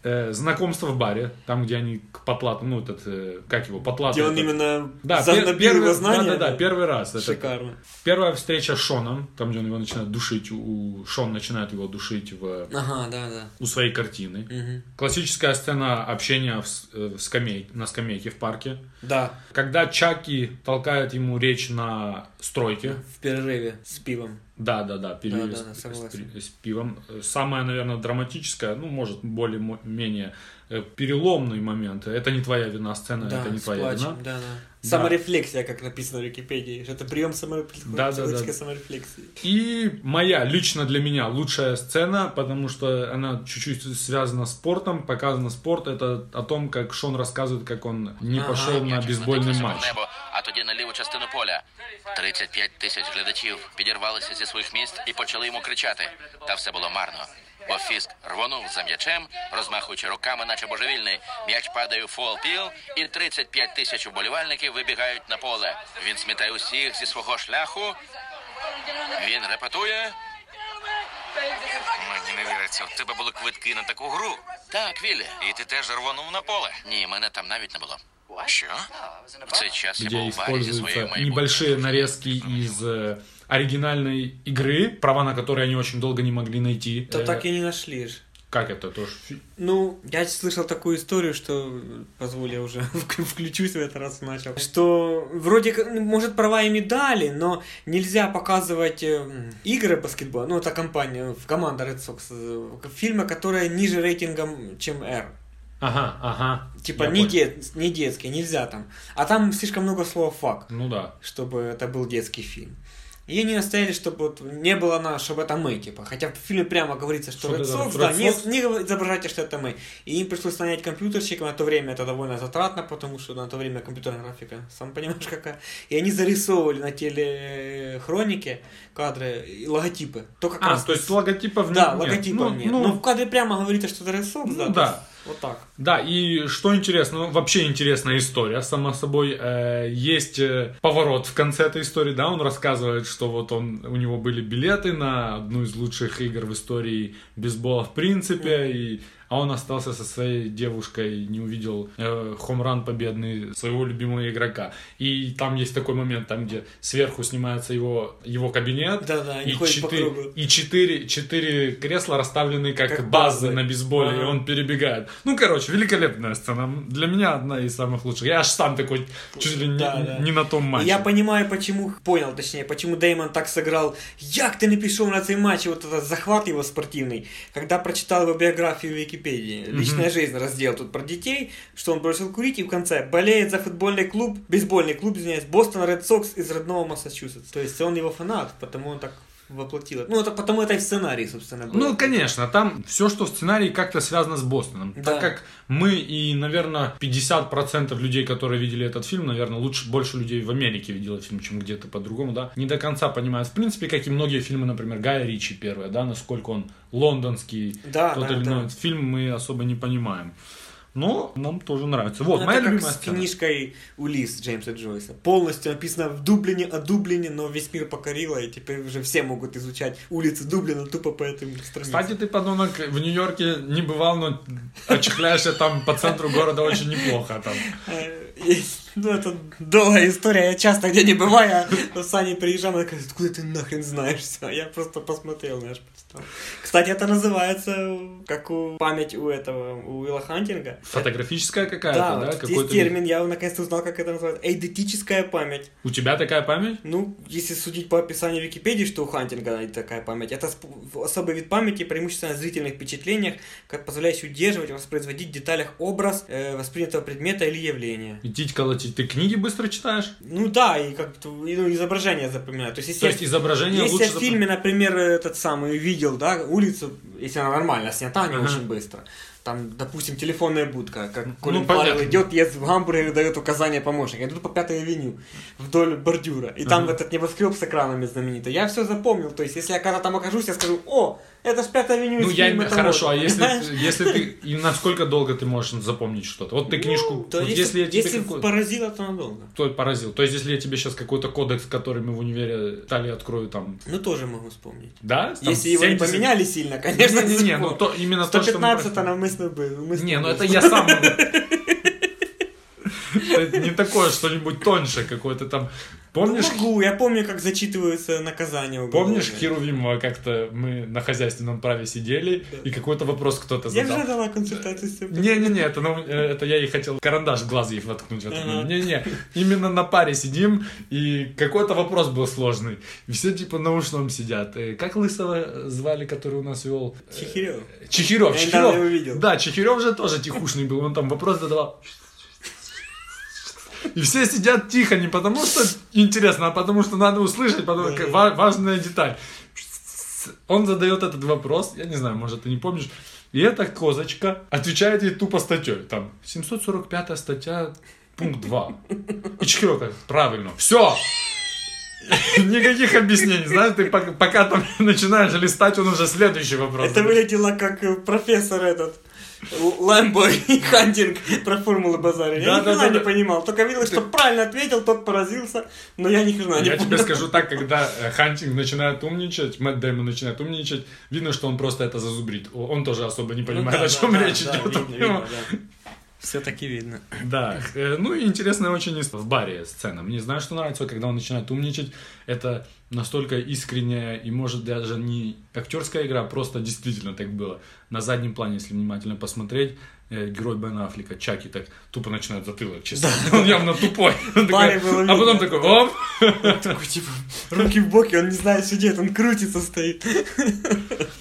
Э, знакомство в баре, там, где они к потлату, ну, этот, э, как его, потлату. Где он этот. именно Да, за- пер- первый, знания. да, да, да, первый раз. Это Шикарно. первая встреча с Шоном, там, где он его начинает душить, у Шон начинает его душить в, Ага, да, да. у своей картины. Мгм. Классическая сцена общения в, э, в скамей, на скамейке в парке. Да, Когда Чаки толкает ему речь на стройке. в перерыве с пивом. Да, да, да, перерыв Да, да, да, с, с- с пивом. Самое, наверное, драматическое, ну, может, более-менее э, переломный момент. Это не твоя вина сцена, Да, это не твоя плачем, вина. Да, да. Саморефлексия, как написано в Википедии. Это прием саморефлексии. Да, да, да. саморефлексии. И моя, лично для меня, лучшая сцена, потому что она чуть-чуть связана с спортом, показано спорт, это о том, как Шон рассказывает, как он не Ага. пошел на бейсбольный матч. А тоді на ліву частину поля. 35 тисяч глядачів підірвалися зі своїх міст і почали йому кричати. Та все було марно. Бо Фіск рвонув за м'ячем, розмахуючи руками, наче божевільний. М'яч падає у фол-піл, і 35 тисяч вболівальників вибігають на поле. Він смітає усіх зі свого шляху. Він репетує. Мені не віриться, в тебе були квитки на таку гру. Так, Віллі. І ти теж рвонув на поле. Ні, мене там навіть не було. Що? В цей час я где був у барі зі своєю используются майбутньою. небольшие нарезки из э, оригинальной игры, права на которые они очень долго не могли найти. То Э, так и не нашли ж. Как это тоже? фи- Ну, я слышал такую историю, что, позволь, я уже вк- включусь в этот раз начал, что вроде, как, ну, может, права ими дали, но нельзя показывать э, игры баскетбола, ну, это компания, команда Red Sox, э, фильмы, которые ниже рейтингом, чем R. Ага, ага. Типа не, дет, не детские, нельзя там. А там слишком много слова фак, Ну да. чтобы это был детский фильм. И они настояли, чтобы вот не было на, чтобы это мы, типа. Хотя в фильме прямо говорится, что Что Red Sox, Red да, не, Sox? не изображайте, что это мы. И им пришлось нанять компьютерщика, на то время это довольно затратно, потому что на то время компьютерная графика, сам понимаешь, какая. И они зарисовывали на телехронике кадры и логотипы. Только А, красным. то есть логотипов нет? Да, нет. логотипов Ну, нет. ну, Но в кадре прямо говорится, что это Red Sox, Ну да. да. Вот так. Да, и что интересно, ну, вообще интересная история, само собой, э, есть э, поворот в конце этой истории, да, он рассказывает, что вот он, у него были билеты на одну из лучших игр в истории бейсбола в принципе, и, а он остался со своей девушкой, не увидел э, хомран победный своего любимого игрока. И там есть такой момент, там, где сверху снимается его, его кабинет, Да-да, они и, четыре, и четыре, четыре кресла расставлены как, Как базы базы. на бейсболе, и Ага. он перебегает. Ну, короче, великолепная сцена. Для меня одна из самых лучших. Я аж сам такой, чуть ли не, Да, да. не на том матче. И Я понимаю, почему, понял, точнее, почему Деймон так сыграл. Як ты не пришел на цей матч, вот этот захват его спортивный, когда прочитал его биографию в Википедии. Личная жизнь раздел тут про детей, что он бросил курить и в конце болеет за футбольный клуб, бейсбольный клуб, извиняюсь, Бостон Ред Сокс из родного Массачусетса. То есть он его фанат, потому он так воплотил. это. Ну, это потому это и в сценарии, собственно, было. Ну, конечно, там все, что в сценарии, как-то связано с Бостоном. Да. Так как мы и, наверное, 50% людей, которые видели этот фильм, наверное, лучше, больше людей в Америке видели фильм, чем где-то по-другому, да, не до конца понимают. В принципе, как и многие фильмы, например, Гая Ричи первая, да, насколько он лондонский, Да, тот да, или да. иной фильм мы особо не понимаем. Но нам тоже нравится. Вот, Ну, моя это как любимая с сцена. книжкой «Улисс» Джеймса Джойса. Полностью написано в Дублине, о Дублине, но весь мир покорило, и теперь уже все могут изучать улицы Дублина тупо по этим страницам. Кстати, ты, подонок, в Нью-Йорке не бывал, но очехляешься там по центру города очень неплохо. Там. Ну, это долгая история, я часто где не бываю, а с Аней приезжаем, она говорит, откуда ты нахрен знаешь все? Я просто посмотрел, знаешь, почитал. Кстати, это называется, как у память у этого, у Уилла Хантинга. Фотографическая какая-то, Да, да? вот есть термин, я наконец-то узнал, как это называется. Эйдетическая память. У тебя такая память? Ну, если судить по описанию Википедии, что у Хантинга такая память, это особый вид памяти, преимущественно на зрительных впечатлениях, как позволяющий удерживать, воспроизводить в деталях образ э, воспринятого предмета или явления. И тить колотить. Ты книги быстро читаешь? Ну да, и как-то и, ну, изображение запоминаю. То есть, если То я- есть изображение если лучше я в фильме, например, этот самый видел, да, улицу, если она нормально снята, не Ага. очень быстро, там, допустим, телефонная будка, как Ну, Колин. Фаррелл идет, ест в гамбургер, дает указания помощника. Я иду по пятой авеню вдоль бордюра, и там этот небоскреб с экранами знаменитый. Я все запомнил, то есть, если я когда там окажусь, я скажу, о, это ж пятая авеню Ну, я хорошо, того-то», а если, понимаешь? если ты. И насколько долго ты можешь запомнить что-то? Вот ты книжку. Ну, то вот если, если я тебе если какой- поразило, то надолго. то поразил. То есть, если я тебе сейчас какой-то кодекс, который мы в универе стали открою там. Ну, тоже могу вспомнить. Да? Там Если его не 70? поменяли сильно, конечно, Не, не, сих ну то именно то, что мы 115 проходим. навмисно был. мысль Не, ну это я сам не такое что-нибудь тоньше, какое-то там. Помнишь, Ну, могу, я помню, как зачитываются наказания уголовные. помнишь Херувимова, как-то мы на хозяйственном праве сидели, и какой-то вопрос кто-то Я задал. же дала консультацию с тем, Не-не-не, это, ну, э, это я ей хотел карандаш в глаз ей воткнуть. Ага. Не-не, именно на паре сидим, и какой-то вопрос был сложный. И все типа на ушном сидят. Э, Как Лысого звали, который у нас вел? Э, Чехирев. Чехирев, Я Чехирев. видел. Да, Чехирев же тоже тихушный был, он там вопрос задавал. И все сидят тихо, не потому что интересно, а потому что надо услышать, потому важная деталь. Он задает этот вопрос, я не знаю, может, ты не помнишь, и эта козочка отвечает ей тупо статьей. Там 745 статья, пункт 2. И говорит, правильно, все! Никаких объяснений, знаешь, ты пока, пока там начинаешь листать, он уже следующий вопрос. Это выглядело как э, профессор этот. Лэмбо и Хантинг про формулы базаря. Я Да, ни да, хрена да, не да. понимал. Только видел, что правильно ответил, тот поразился, но я ни хрена не Я тебе понял. скажу так, когда э, Хантинг начинает умничать, Мэтт Дэймон начинает умничать, видно, что он просто это зазубрил. Он тоже особо не понимает, о чем речь идет. Все-таки видно. Да, э, ну и интересная очень ис- в баре сцена. Мне знаешь, что нравится, когда он начинает умничать, это настолько искренняя и может даже не актерская игра, просто действительно так было. На заднем плане, если внимательно посмотреть, э, герой Бен Аффлека, Чаки, так тупо начинает затылок чесать. Он явно тупой. Он такой, А потом такой, оп, Такой, типа, руки в боки, он не знает, что делать, он крутится, стоит.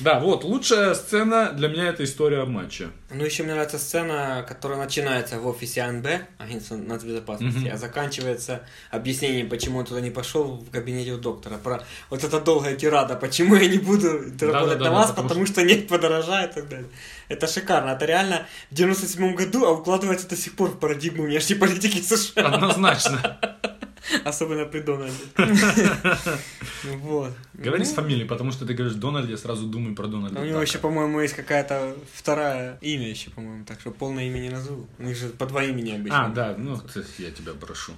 Да, вот, лучшая сцена для меня это история матча. Ну, еще мне нравится сцена, которая начинается в офисе АНБ, агентства нацбезопасности, Мгм. а заканчивается объяснением, почему он туда не пошел в кабинете у доктора. Про вот эта долгая тирада, почему я не буду работать на вас, потому потому что нефть подорожает и так далее. Это шикарно. Это реально в 97 году, а укладывается до сих пор в парадигму внешней политики США. Однозначно. Особенно при Дональде. Вот. Говори с Ну, фамилией, потому что ты говоришь Дональд, я сразу думаю про Дональда. У него еще, по-моему, есть какая-то вторая имя еще, по-моему, так что полное имя не назову. У них же по два имени обычно. А, да, ну, я тебя прошу.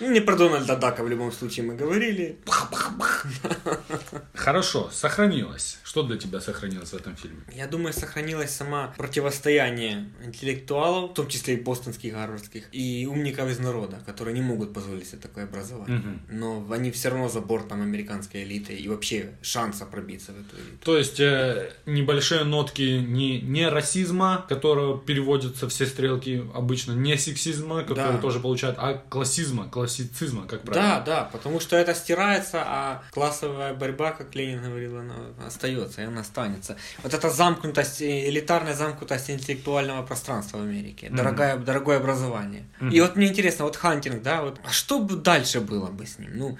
Ну, не про Дональда Дака в любом случае мы говорили. Хорошо, сохранилось. Что для тебя сохранилось в этом фильме? Я думаю, сохранилось сама противостояние интеллектуалов, в том числе и бостонских, гарвардских, и умников из народа, которые не могут позволить себе такое образование. Мгм. Но они все равно за бортом американской элиты и вообще шанса пробиться в эту элиту. То есть э, небольшие нотки не, не расизма, которого переводятся все стрелки обычно, не сексизма, который Да. тоже получают, а классизма, классицизма, как правильно. Да, да, потому что это стирается, а классовая борьба, как Ленин говорил, она остается, и она останется. Вот эта замкнутость, э, элитарная замкнутость интеллектуального пространства в Америке, дорогое, дорогое образование. И вот мне интересно, вот Хантинг, да, вот, а что бы дальше было бы с ним? Ну,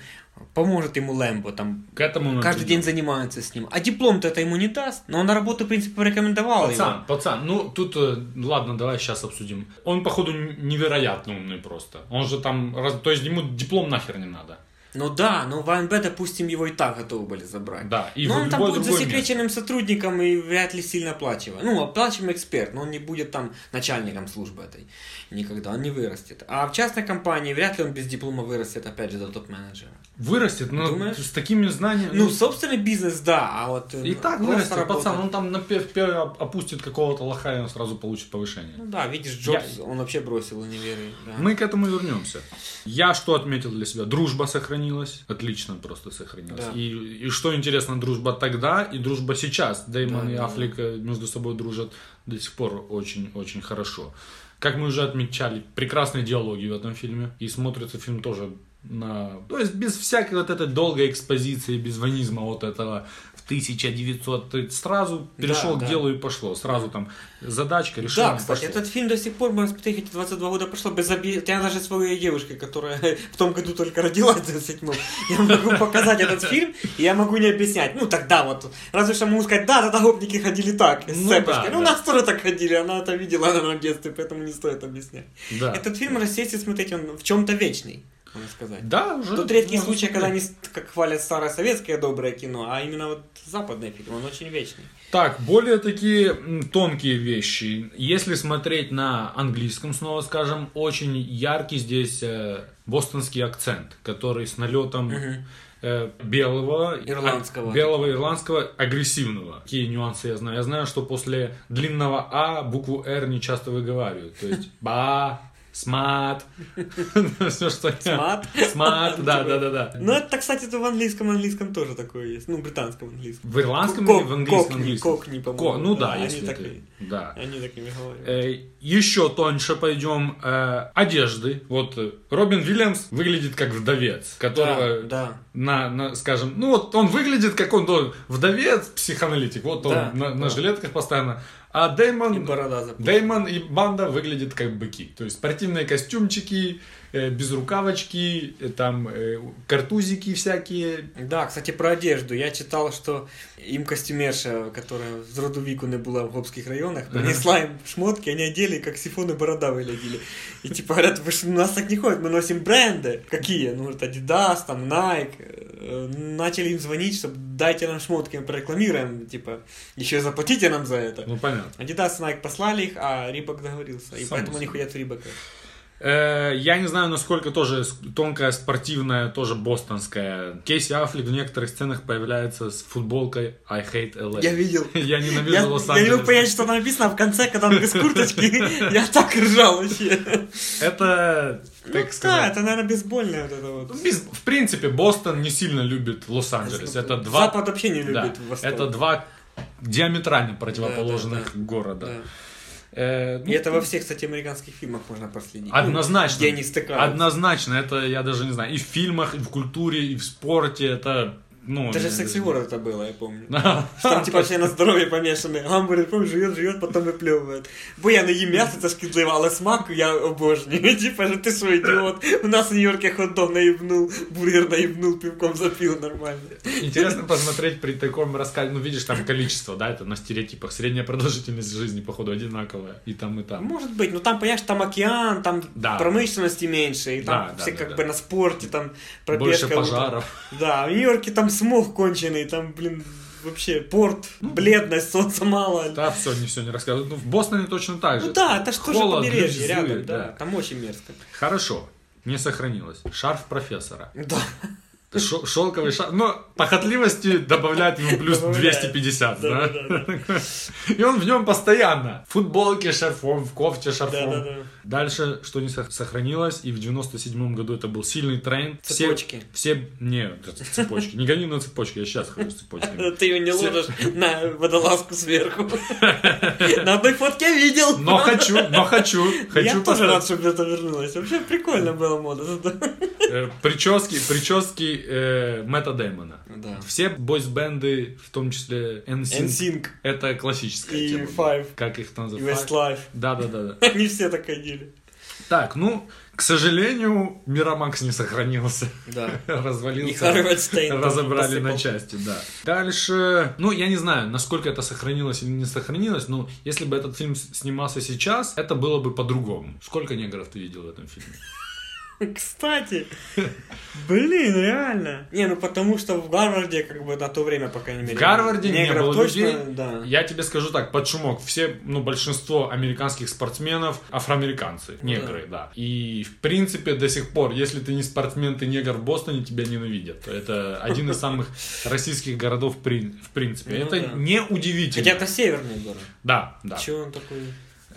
поможет ему Лэмбо, там, К этому каждый день занимаются с ним. А диплом-то это ему не даст, но он на работу, в принципе, порекомендовал Пацан, его. пацан, ну тут, э, ладно, давай сейчас обсудим. Он, походу, невероятно умный просто. Он же там, то есть ему диплом нахер не надо. Ну да, но в АНБ, допустим, его и так готовы были забрать. Да, и но он там будет засекреченным сотрудником и вряд ли сильно оплачиваем. Ну, оплачиваемый эксперт, но он не будет там начальником службы этой. Никогда, он не вырастет. А в частной компании вряд ли он без диплома вырастет, опять же, до топ-менеджера. Вырастет, но Думаешь? с такими знаниями... Ну, собственный бизнес, да, а вот... э, И так вырастет, работать- пацан, он там на опустит какого-то лоха, и он сразу получит повышение. Ну да, видишь, Джобс, он вообще бросил универ. и- да. Мы к этому вернемся. Я что отметил для себя? Дружба сохранилась. Отлично просто сохранилась. Да. И, и что интересно, дружба тогда и дружба сейчас. Дэймон Да, и да, Аффлек э, между собой дружат до сих пор очень-очень хорошо. Как мы уже отмечали, прекрасные диалоги в этом фильме. И смотрится фильм тоже на... То есть без всякой вот этой долгой экспозиции, без ванизма вот этого. 1900, ты сразу перешел Да, к да. делу и пошло. Сразу там задачка, решение, Да, кстати, пошло. этот фильм до сих пор можно смотреть, эти 22 года прошло без обид. Я даже своей девушке, которая в том году только родилась, в 27 я могу показать этот фильм, и я могу не объяснять. Ну, тогда вот. Разве что могу сказать, да, тогда гопники ходили так, с Ну цепочкой. да, ну, у нас тоже так ходили, она это видела, наверное, в детстве, поэтому не стоит объяснять. Да. Этот фильм, если смотреть, он в чем-то вечный, можно сказать. Да, уже. Тут редкий можно случай, когда они как хвалят старое советское доброе кино, а именно вот западный фильм, он очень вечный. Так, более такие тонкие вещи. Если смотреть на английском, снова скажем, очень яркий здесь э, бостонский акцент, который с налетом э, белого, Ирландского. а- белого ирландского агрессивного. Какие нюансы я знаю? Я знаю, что после длинного А букву Р не часто выговаривают. То есть ба, смат. Все, что... Смат? Смат, да, да, да, да. Ну, это, кстати, в английском английском тоже такое есть. Ну, британском английском. В ирландском Ко- или в английском? английском? кокни, по-моему. Ну да, если ты-. Да. Они такими говорят. Э, еще тоньше пойдем. Э, одежды. Вот э, Робин Вильямс выглядит как вдовец, которого на, на, скажем, ну вот он выглядит как он должен. Вдовец, психоаналитик. Вот он на, на жилетках постоянно. А Дэймон, И борода. Дэймон и банда выглядят как быки. То есть спортивные костюмчики, без рукавочки, э, там э, картузики всякие. Да, кстати, про одежду. Я читал, что им костюмерша, которая з роду віку не була в гопських районах, принесла им шмотки, они одели, как сифоны борода выглядели. И типа говорят, вы ж, у нас так не ходит, мы носим бренды. Какие? Ну, вот Adidas, там, Nike. Э, Начали им звонить, чтобы дайте нам шмотки, мы прорекламируем, типа, еще заплатите нам за это. Ну понятно. Adidas и Nike послали их, а Рибок договорился. И Само поэтому они собой. ходят в Рибоках. Э, Я не знаю, насколько тоже тонкая, спортивная, тоже бостонская. Кейси Аффлек в некоторых сценах появляется с футболкой I hate LA. Я видел. Я ненавижу Лос-Анджелес. я не мог понять, что там написано, а в конце, когда он без курточки, я так ржал вообще. Это, Ну да, это, наверное, бейсбольное вот это вот. в принципе, Бостон не сильно любит Лос-Анджелес. Это два... Запад вообще не любит Восток. это два диаметрально противоположных города. Э, ну, И это во всех, кстати, американских фильмах можно проследить. Однозначно. Где они стыкаются. Однозначно. Это, я даже не знаю, и в фильмах, и в культуре, и в спорте. Это, ну... Даже в э, секси World это было, я помню. Да. Что там типа все на здоровье помешаны. Гамбургер, помню, живет, живет, потом выплевывает. Бо я не їм м'ясо, це шкідливо, але смак я обожнюю. Типа, же ти що, ідіот? У нас в Нью-Йорке хот-дог наїбнул, бургер наїбнул, пивком запил нормально. Интересно посмотреть при таком рассказе. Ну, видишь, там количество, да, это на стереотипах. Средняя продолжительность жизни, походу, одинаковая. И там, и там. Может быть, но там, понимаешь, там океан, там Да. промышленности меньше, и там Да, да, все да, как да. бы на спорте, там Больше пробежка. вот там. пожаров. Да, в Нью-Йорке там смог конченый, там, блин, вообще порт, бледность, солнца мало. Да, все, не все не рассказывают. Ну, в Бостоне точно так же. Ну да, это ж тоже Холод, побережье рядом, да. да. Там очень мерзко. Хорошо. Не сохранилось. Шарф профессора. Да. Шо- Шелковый шарф. Но похотливости добавляет ему плюс Добавляет. 250, да? Да-да-да. И он в нем постоянно. В футболке шарфом, в кофте шарфом. Да-да-да. Dальше, что не сох- сохранилось, и в 97 году это был сильный тренд. Цепочки. Все, не, цепочки. Не гони на цепочки, я сейчас хожу с цепочками. Ты ее не ложишь на водолазку сверху. На одной фотке видел. Но хочу, но хочу, хочу Я тоже рад, чтобы это вернулось. Вообще прикольно была мода. Э, Прически, прически э, Мэтта Дэймона. Да. Все бойс-бенды, в том числе NSYNC, NSYNC это классическая и тема. Five, Как их там называют? Westlife. Да, да, да, да. Они все так ходили. Так, ну, к сожалению, Мирамакс не сохранился. Да. Развалился. Разобрали на части, да. Дальше, ну, я не знаю, насколько это сохранилось или не сохранилось, но если бы этот фильм снимался сейчас, это было бы по-другому. Сколько негров ты видел в этом фильме? Кстати, блин, реально. Не, ну потому что в Гарварде, как бы на то время, по крайней мере, В Гарварде не было точно, людей. да. Я тебе скажу так, под шумок. Все, ну, большинство американских спортсменов афроамериканцы, Ну негры, да. И, в принципе, до сих пор, если ты не спортсмен, ты негр в Бостоне, тебя ненавидят. Это один из самых российских городов в принципе. Ну Это да. не удивительно. Хотя это северный город. Да, да. Чего он такой?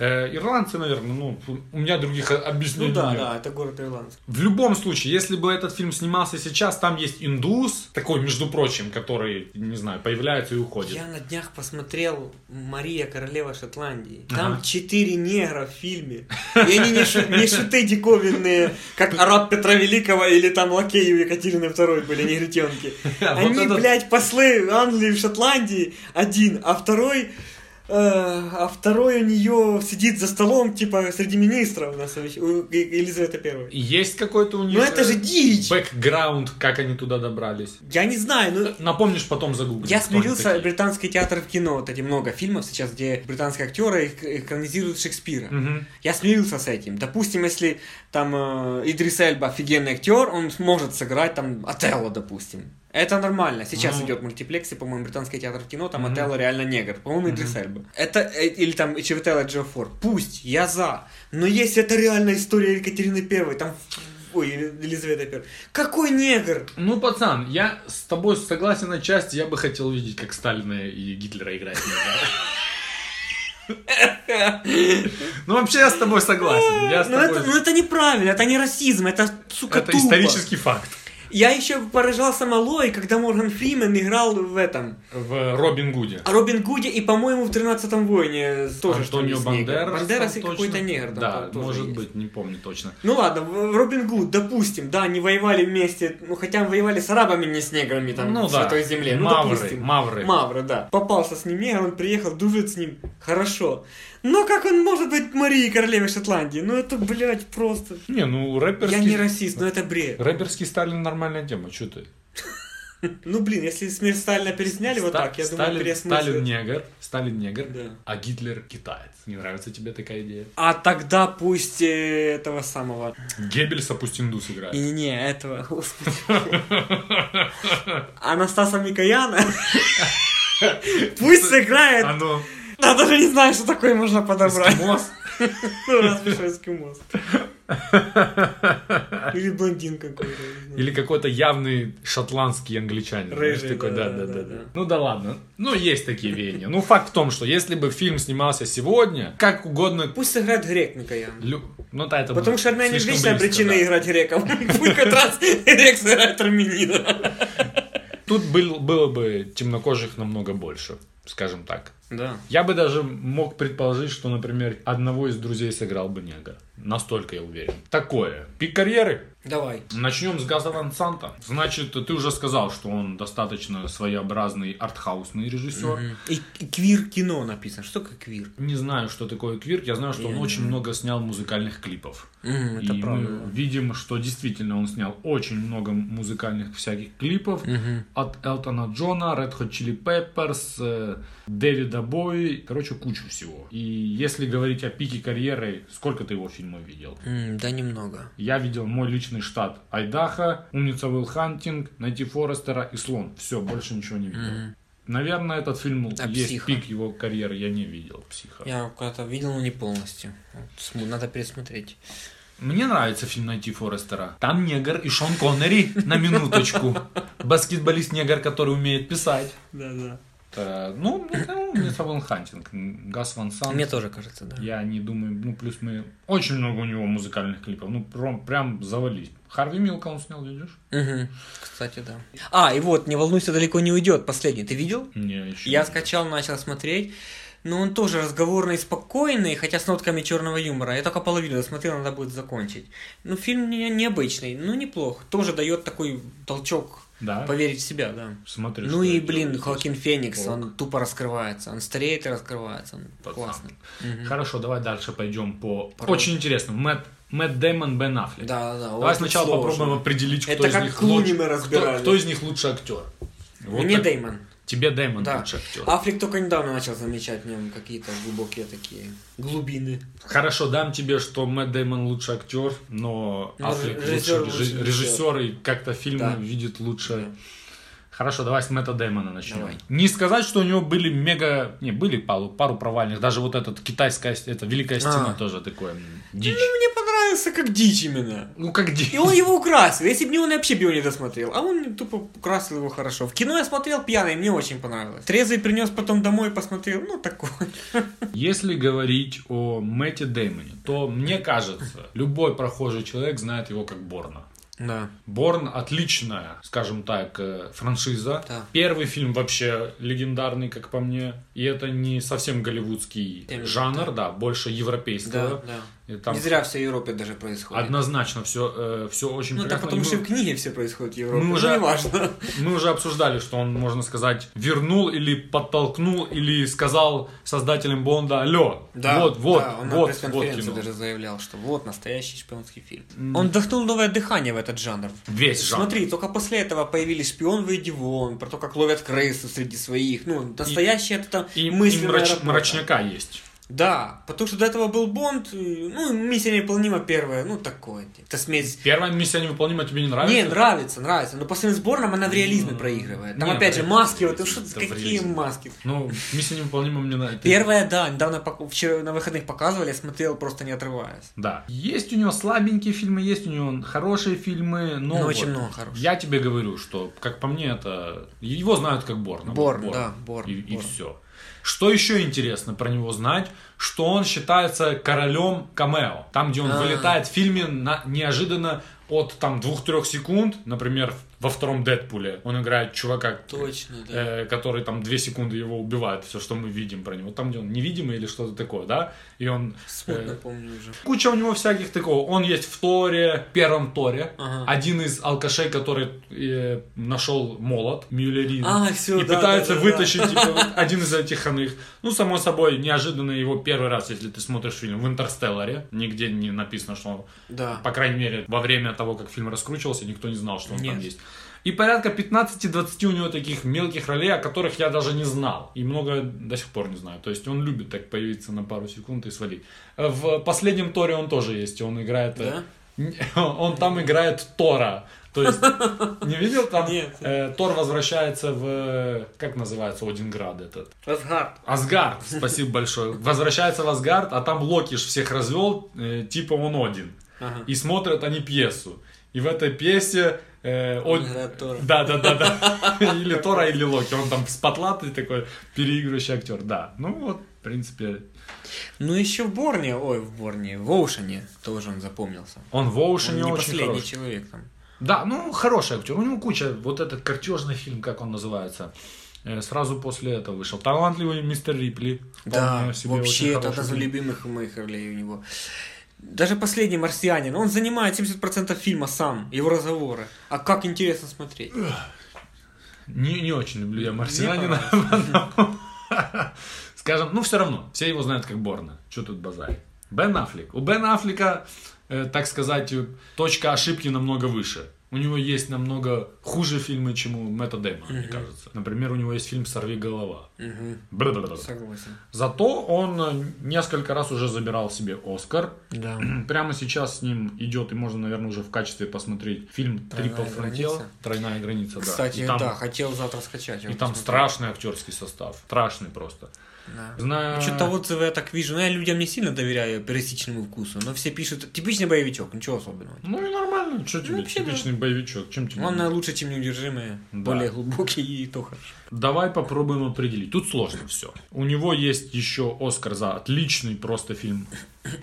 Э, ирландцы, наверное, ну, у меня других объяснений Ну да, нет. да, это город ирландцев. В любом случае, если бы этот фильм снимался сейчас, там есть индус, такой, между прочим, который, не знаю, появляется и уходит. Я на днях посмотрел Мария, королева Шотландии. Там Ага. четыре негра в фильме. И они не, шу- не шуты диковинные, как араб Петра Великого или там лакеи у Екатерины II были, негритенки. А Они, блядь, послы Англии в Шотландии один, а второй... э, а второй у нее сидит за столом, типа, среди министров на совещ- у Е- Елизаветы Первой. Есть какой-то у них... Ну это же э, дичь! Бэкграунд, как они туда добрались. Я не знаю, ну... Напомнишь, потом загуглишь. Я смирился, британский театр в кино, вот эти много фильмов сейчас, где британские актеры эк- экранизируют Шекспира. Мгм. Я смирился с этим. Допустим, если там э, Идрис Эльба офигенный актер, он сможет сыграть там Отелло, допустим. Это нормально. Сейчас Ну. идет в мультиплексе, по-моему, британский театр кино, там Мгм. Отелло реально негр. По-моему, Идрис Эльба. Это, э, или там Чевителла Джофор. Пусть, я за. Но если это реальная история Екатерины Первой, там Ой, Ели- Елизавета Первая. Какой негр? Ну, пацан, я с тобой согласен на части, я бы хотел видеть, как Сталина и Гитлера играют. Ну, вообще, я с тобой согласен. Я с Ну это, тобой... ну это неправильно, это не расизм, это, сука, Это тупо. исторический факт. Я еще поражался малой, когда Морган Фримен играл в этом. В Робин Гуде. О Робин Гуде и, по-моему, в 13-м воине тоже что Антонио негр. Бандерас. Бандерас и какой-то негр. Да, может есть. быть, не помню точно. Ну ладно, Робин Гуд, допустим, да, они воевали вместе, ну хотя воевали с арабами, не с неграми там Ну в да. Святой Земле. Ну, Мавры, допустим. мавры. Мавры, да. Попался с ним негр, он приехал, дружит с ним. Хорошо. Но как он может быть Марией королевой Шотландии? Ну это, блядь, просто... Не, ну Я рэперский... не расист, но это бред. Рэперский Сталин нормальная тема, что ты? Ну блин, если смерть Сталина пересняли вот так, я думаю, Сталин, переосмыслят. Сталин негр, Сталин негр, Да. а Гитлер китаец. Не нравится тебе такая идея? А тогда пусть э, этого самого... Геббельса пусть индус играет. Не-не-не, этого, господи. Анастаса Микояна. Пусть сыграет. Ну, Я даже не знаю, что такое можно подобрать. эскимос. Ну, разве что эскимос. Или блондин какой-то. Или какой-то явный шотландский англичанин. Рыжий, такой, да, да, да, да. Ну да ладно. Ну, есть такие веяния. Ну, факт в том, что если бы фильм снимался сегодня, как угодно... Пусть сыграет грек Микоян. лю- Ну, да, это Потому что армяне обречены да. играть греков. Пусть как раз грек сыграет армянина. Тут был, было бы темнокожих намного больше, скажем так. Да. Я бы даже мог предположить, что, например, одного из друзей сыграл бы негр. Настолько я уверен. Такое. Пик карьеры. Давай. Начнем с Газа Ван Санта. Значит, ты уже сказал, что он достаточно своеобразный артхаусный режиссер. И и квир-кино написано. Что такое квир? Не знаю, что такое квирк. Я знаю, что Я он не очень много снял музыкальных клипов. М, Это и правда. мы видим, что действительно он снял очень много музыкальных всяких клипов. От Элтона Джона, Red Hot Chili Peppers, э, Дэвида Бои. Короче, кучу всего. И если говорить о пике карьеры, сколько ты его фильмов видел? М, Да немного. Я видел мой личный штат Айдаха, Умница Уилл Хантинг, Найти Форестера и Слон. Все, больше ничего не видел. Наверное, этот фильм А есть «Психа»? пик его карьеры, я не видел психа. Я когда-то видел, но не полностью. Надо пересмотреть. Мне нравится фильм «Найти Форестера». Там негр и Шон Коннери, на минуточку. Баскетболист негр, который умеет писать. Да, да. Э, Ну, мне ну, «Умница Уилл Хантинг», Гас Ван Сант. Мне тоже кажется, да. Я не думаю, ну, плюс мы... Очень много у него музыкальных клипов, ну, прям, прям завались. Харви Милка он снял, видишь? Мгм. Кстати, да. А, и вот, не волнуйся, далеко не уйдет. Последний. Ты видел? Не, еще Я не. скачал, начал смотреть. Но он тоже разговорный, спокойный, хотя с нотками черного юмора. Я только половину досмотрел, надо будет закончить. Ну, фильм не, необычный, ну, неплох. Тоже дает такой толчок Да? поверить в себя, да. Смотри, ну и, блин, Хоакин Феникс, он тупо раскрывается. Он стареет и раскрывается. Он Пацан. классный. здесь. Хорошо, давай дальше пойдем по... Пожалуйста. Очень интересно. Мэтт, Мэтт Дэймон, Бен Аффлек. Да, да, да. Давай сначала сложно. попробуем определить, кто Это из них лучше. мы кто, кто из них лучший актер? Вот Мне так- Дэймон. Тебе Дэймон Да. лучший актер. Африк только недавно начал замечать в нем какие-то глубокие такие глубины. Хорошо, дам тебе, что Мэтт Дэймон лучший актер, но Ну, Аффлек режиссер лучший лучше режи- режиссер и как-то фильмы Да. видит лучше. Да. Хорошо, давай с Мэтта Дэймона начнем. Давай. Не сказать, что у него были мега... Не, были пару, пару провальных. Даже вот этот китайская... Это Великая Стена А. тоже такое дичь. Ну, мне понравился как дичь именно. Ну, как И дичь. он его украсил. Если бы не он, я вообще бы его не досмотрел. А он тупо украсил его хорошо. В кино я смотрел пьяный, мне очень понравилось. Трезвый принес потом домой, посмотрел. Ну, такой. Если говорить о Мэтте Деймоне, то мне кажется, любой прохожий человек знает его как Борна. Да. Борн отличная, скажем так, э, франшиза. Да. Первый фильм вообще легендарный, как по мне. И это не совсем голливудский Именно, жанр, да, больше европейского. Да, И да. там Не зря все в Европе даже происходит. однозначно все, все очень Ну, так прекрасно. потому И что мы- в книге все происходит в Европе. Мы Ну, уже- неважно. Мы уже обсуждали, что он, можно сказать, вернул или подтолкнул, или сказал создателям Бонда, алло, вот, вот, да, он на вот, вот пресс-конференции кино. даже заявлял, что вот настоящий шпионский фильм. Он вдохнул новое дыхание в этот жанр. Весь жанр. Смотри, только после этого появились шпион выйди вон, про то, как ловят крысу среди своих. Ну, настоящая это там И, и мысленная мрач- работа. мрачняка есть. Да, потому что до этого был Бонд, и, ну, миссия невыполнима первая, ну, такое. Это смесь Первая миссия невыполнима тебе не нравится? Не, нравится, нравится. Но по своим сборам она в реализме проигрывает. Там Не, опять же маски, вот что какие маски. Ну, миссия невыполнима мне нравится. Первая, да, недавно вчера на выходных показывали, я смотрел просто не отрываясь. Да. Есть у него слабенькие фильмы, есть у него хорошие фильмы, но Ну, вот очень много хороших. Я тебе говорю, что, как по мне, это... Его знают как Борна. Борн, да, Борн, И, Борн. все. Что еще интересно про него знать, что он считается королем камео. Там, где он А. вылетает в фильме на, неожиданно от там 2-3 секунд, например, во втором Дэдпуле, он играет чувака, Точно, да. э, который там 2 секунды его убивает, все, что мы видим про него. Там, где он невидимый или что-то такое, да? И он... Смутно э, помню уже. Куча у него всяких такого. Он есть в Торе, первом Торе. Ага. Один из алкашей, который э, нашел молот Мюллерин. А, всё, и да, пытается да, да, вытащить типа, вот один из этих иных. Ну, само собой, неожиданно его первый раз, если ты смотришь фильм в Интерстелларе, нигде не написано, что он, Да. по крайней мере, во время того, как фильм раскручивался, никто не знал, что он там Нет. есть. И порядка 15-20 у него таких мелких ролей, о которых я даже не знал. И много до сих пор не знаю. То есть он любит так появиться на пару секунд и свалить. В последнем Торе он тоже есть. Он играет... э, Да? Он там играет Тора. То есть, не видел там? Нет. э, Тор возвращается в... э, Как называется Одинград этот? Асгард. Асгард, спасибо большое. Возвращается в Асгард, а там Локи ж всех развел, э, типа он один. Ага. И смотрят они пьесу. И в этой пьесе... э, играет Тора. Да, да, да, да. Или Тора, или Локи. Он там спотлатый такой, переигрывающий актер. Да. Ну вот, в принципе, Ну, еще в Борне, ой, в Борне, в Оушене тоже он запомнился. он в Оушене Он не очень последний хороший. человек там. Да, ну хороший актер. У него куча, вот этот картежный фильм, как он называется. э, Сразу после этого вышел. Талантливый мистер Рипли. Да, вообще это одна из любимых моих ролей у него. Даже последний марсианин, он занимает 70% фильма сам, его разговоры. А как интересно смотреть. Не, не очень люблю я марсианина. Скажем, ну все равно, все его знают как Борна. Что тут базарить? Бен Аффлек. У Бена Аффлека, э, так сказать, точка ошибки намного выше. У него есть намного хуже фильмы, чем у Мэтта Дэймона, мне кажется. Например, у него есть фильм «Сорви голова». Бла-бла-бла. Согласен. Зато он э, несколько раз уже забирал себе Оскар. Да. Прямо сейчас с ним идет, и можно, наверное, уже в качестве посмотреть фильм «Тройная Triple Frontier. граница». Тройная граница, да. Кстати, И там, да, хотел завтра скачать. и там страшный актерский состав. Страшный просто. Да. Знаю... Что-то отзывы я так вижу. Ну, я людям не сильно доверяю пересеченному вкусу, но все пишут, типичный боевичок, ничего особенного. Ну и нормально, что тебе, да. типичный боевичок, чем тебе? Он лучше, чем неудержимые, Да. более глубокий и то хорошо. Давай попробуем определить. Тут сложно все. У него есть еще Оскар за отличный просто фильм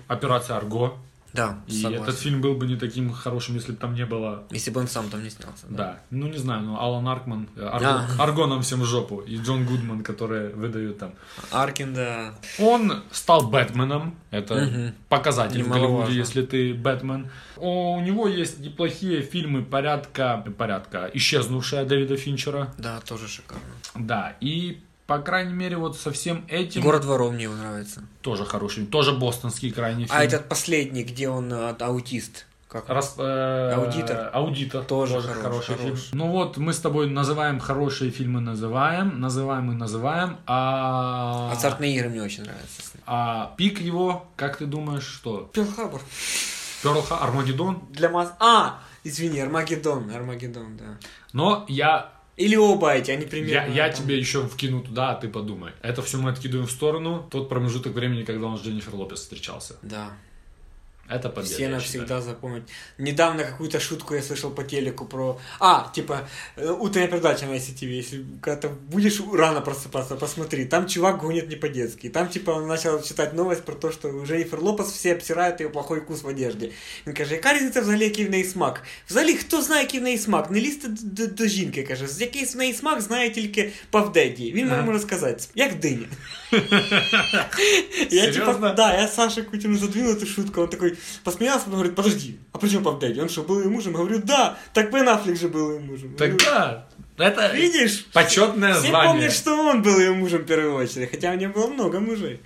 «Операция Арго». Да, И согласен. этот фильм был бы не таким хорошим, если бы там не было Если бы он сам там не снялся. Да, ну не знаю, но Алан Аркман, э, Арго, А. Арго нам всем в жопу, и Джон Гудман, которые выдают там. Аркин, да. Он стал Бэтменом, это Мгм. показатель в Немаловажно. Голливуде, если ты Бэтмен. О, у него есть неплохие фильмы порядка, порядка исчезнувшая Дэвида Финчера, Да, тоже шикарно. да, и по крайней мере вот со всем этим Город воров мне нравится. тоже хороший, тоже бостонский крайний фильм. А этот последний, где он э, аутист. Как? Рас- э, Аудитор. Аудитор. Тоже хороший, хорош, фильм. хорош. Ну вот, мы с тобой называем хорошие фильмы, называем, называем и называем, а... Азартные игры мне очень нравятся. А пик его, как ты думаешь, что? Перл Харбор. Перл Армагеддон? Для масс... А! Извини, Армагеддон. Армагеддон, да. Но я, Или оба эти, они я, примерно... я там- тебе еще вкину туда, а ты подумай. Это все мы откидываем в сторону. Тот промежуток времени, когда он с Дженнифер Лопес встречался. Да. Это победа. Все я навсегда считаю. запомнят. Недавно какую-то шутку я слышал по телеку про... А, типа, э, утренняя передача на ICTV. Если когда ты будешь рано просыпаться, посмотри. Там чувак гонит не по-детски. Там, типа, он начал читать новость про то, что Дженнифер Лопес все обсирают ее плохой вкус в одежде. Він каже, яка різниця взагалі, який в неї смак? Взагалі, хто знає, який в неї смак? Не лізьте до, до, до жінки, каже. З який в неї смак знає тільки Павдеді. Він Ага. може сказати, як диня. Я типа, Серьезно? да, я Саше Кутину задвинул эту шутку, он такой посмеялся, потом говорит, подожди, а при чем Пап Дэдди? Он что, был ее мужем? Я говорю, да, так Бен Аффлек же был ее мужем. Говорю, Так да, это Видишь? почетное Все звание. помнят, что он был ее мужем в первую очередь, хотя у нее было много мужей.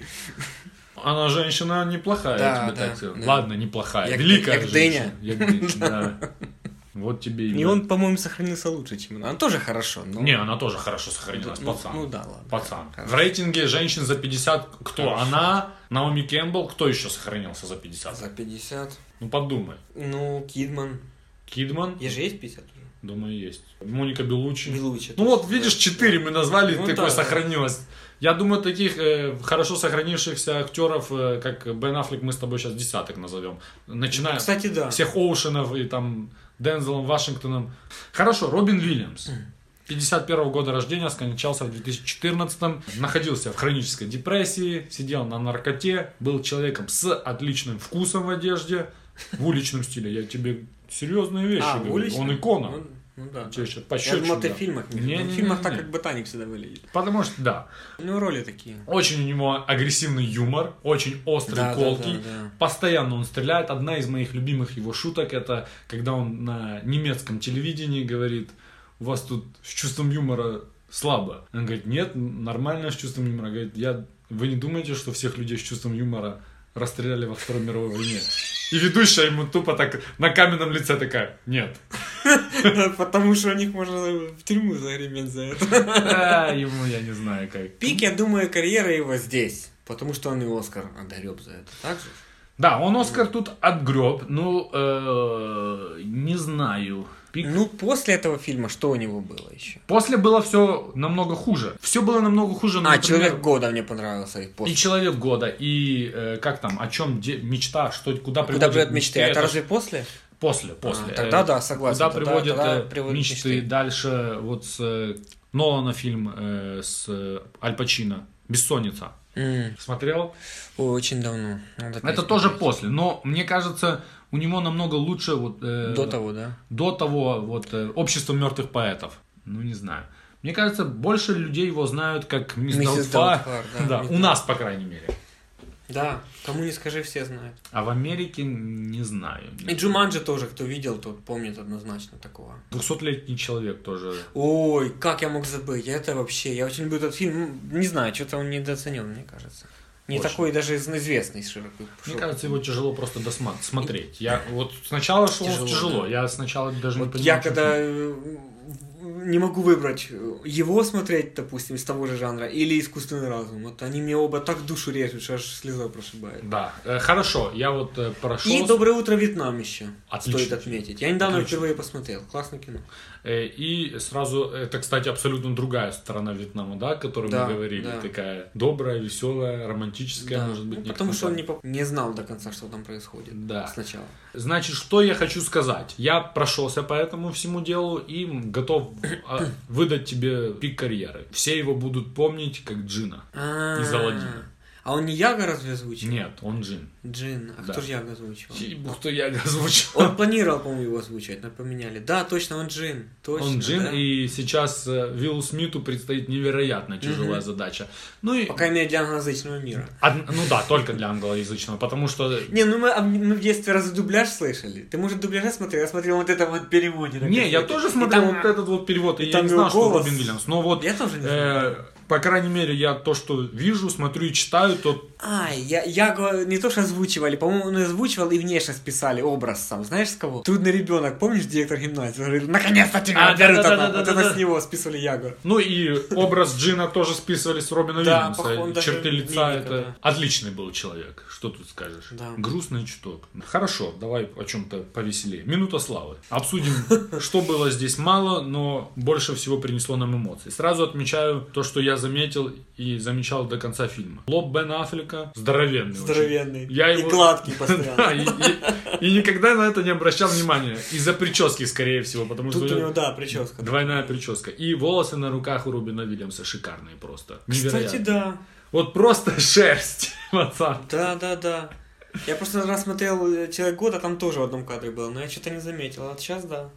Она женщина неплохая, Да, я тебе да, так скажу. да. Ладно, неплохая. Як- Великая як женщина. Як дыня, да. Вот тебе и... И он, по-моему, сохранился лучше, чем она. Он тоже хорошо, но... Не, она тоже хорошо сохранилась, Ну, пацан. ну да, ладно. Пацан. Хорошо. В рейтинге женщин за 50 кто? Хорошо. Она, Наоми Кэмпбелл, кто еще сохранился за 50? За 50. Ну подумай. Ну, Кидман. Кидман, Ей же есть 50 уже? думаю, есть. Моника Белучи. Белучи. Ну вот, видишь, 4 мы назвали, Ну такое да. сохранилось. Я думаю, таких э, хорошо сохранившихся актеров, э, как Бен Аффлек, мы с тобой сейчас десяток назовем. Начиная Кстати, да. всех Оушенов и там Дензелом Вашингтоном. Хорошо, Робин Уильямс. 51 года рождения, скончался в 2014 находился в хронической депрессии, сидел на наркоте, был человеком с отличным вкусом в одежде, в уличном стиле. Я тебе серьезные вещи А, говорю. уличный? Он икона. Ну, ну да. Тебе щас по Я думал, ты да. в фильмах. не Не, видел. не, В фильмах не, так, как ботаник всегда выглядит. Потому что, да, У него роли такие. очень у него агрессивный юмор, очень острый, Да, да, колкий. да, да. Постоянно он стреляет. Одна из моих любимых его шуток это когда он на немецком телевидении говорит, у вас тут с чувством юмора слабо. Он говорит, нет, нормально с чувством юмора. Говорит, я, вы не думаете, что всех людей с чувством юмора расстреляли во Второй мировой войне? И ведущая ему тупо так на каменном лице такая, нет. Потому что у них можно в тюрьму загреметь за это. А, ему я не знаю как. Пик, я думаю, карьера его здесь. Потому что он и Оскар отгреб за это. Так же? Да, он Оскар тут отгреб. Ну, э, не знаю. Пик Ну, после этого фильма что у него было еще? После было все намного хуже. Все было намного хуже. ну, А, например, Человек года мне понравился. и И после. человек года, и э, как там, о чем де- мечта, что куда приводит Куда приводят мечты? Это это разве после? после, после. А, тогда да, согласен. Куда Тогда- приводят тогда э, приводят мечты? мечты. Дальше вот с э, Нолана фильм э, с э, Аль Пачино «Бессонница». М, Смотрел? Ой, очень давно. Надо Это тоже после, но мне кажется, у него намного лучше вот э, До того, да? до того вот э, общество мертвых поэтов. Ну не знаю. Мне кажется, больше людей его знают как мисс Миссис Даутфар. Да, Да, мисс у нас, по крайней мере. Да, кому не скажи, все знают. А в Америке не знаю. И Джуманджи тоже, кто видел, тот помнит однозначно такого. 200-летний человек тоже. Ой, как я мог забыть? Это вообще, я очень люблю этот фильм. Не знаю, что-то он недооценен, мне кажется. Не Очень. такой даже из- известный широкий. Мне кажется, его тяжело просто досмотреть. Я вот сначала шел Тяжело, тяжело. да. Я сначала даже не Вот понимал. я когда э, не могу выбрать э, его смотреть, допустим, из того же жанра, или искусственный разум. Вот они мне оба так душу режут, что аж слеза прошибает. Да, Э, хорошо. Я вот прошел. И «Доброе утро, Вьетнам» еще Отлично. стоит отметить. Я недавно Отлично. впервые посмотрел. Классное кино. Э, И сразу, это, кстати, абсолютно другая сторона Вьетнама, да, о которой Да, мы говорили. да. Такая добрая, веселая, романтическая, Да. может быть. Ну, потому что он не, поп- не знал до конца, что там происходит. Да. Сначала. Значит, что я хочу сказать? Я прошелся по этому всему делу и готов а, выдать тебе пик карьеры. Все его будут помнить как Джина. Из Аладдина. А он не Яга разве озвучил? Нет, он Джин. Джин. А Да. кто же Яга озвучивал? Ебу, кто я озвучил. Он планировал, по-моему, его озвучивать, но поменяли. Да, точно, он Джин. Точно, Он Джин, да. и сейчас э, Виллу Смиту предстоит невероятно тяжелая Мгм. задача. Ну и, По крайней мере, для англоязычного мира. од- ну да, только для англоязычного, потому что Не, ну мы, мы в детстве разве дубляж слышали? Ты, может, дубляжа смотрел? Я смотрел вот это вот переводе. Не, я тоже смотрел там- вот этот вот перевод, и, и я не знал, что. Робин Вильямс. Но вот, Я тоже не э, по крайней мере, я то, что вижу, смотрю и читаю, то А, я, Яго не то что озвучивали, по-моему, он озвучивал и внешность писали, образ сам. Знаешь с кого? Трудный ребенок, помнишь, директор гимназии? Он говорит, наконец-то тебя А, берут, да-да-да-да-да-да. Вот это с него списывали Яго. Ну и образ Джина тоже списывали с Робина Да, Вильямса. Черты лица это да. отличный был человек. Что тут скажешь? Да. Грустный чуток. Хорошо, давай о чем-то повеселее. Минута славы. Обсудим, что было здесь мало, но больше всего принесло нам эмоций. Сразу отмечаю то, что я заметил и замечал до конца фильма. Лоб Бен Аффлека здоровенный. Здоровенный. Я и его- гладкий постоянно. Да, и, и- и никогда на это не обращал внимания. Из-за прически, скорее всего, потому Тут что у него, да, прическа. двойная прическа. И волосы на руках у Робина Вильямса шикарные просто. Невероятно. Кстати, да. Вот просто шерсть, пацан. Да, да, да. Я просто раз смотрел э, «Человек года», там тоже в одном кадре было, но я что-то не заметил. А сейчас, да,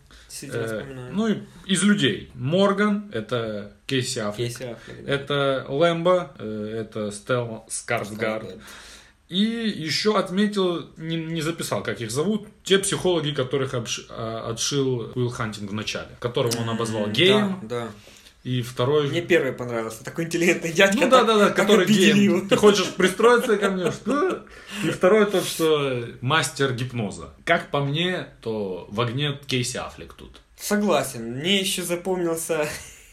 Э, ну и из людей. Морган, это Кейси Аффлек. Кейси Аффлек, да. Это Лэмбо, э, это Стеллан Скарсгард. И еще отметил, не, не записал, как их зовут, те психологи, которых обш- а, отшил Уилл Хантинг в начале, которого он обозвал геем, Да, да. И второй... Мне первый понравился. Такой интеллигентный дядька. Ну да, да, да, который его. Ты хочешь пристроиться ко мне? Что? И второй тот, что мастер гипноза. Как по мне, то в огне Кейси Аффлек тут. Согласен. Мне еще запомнился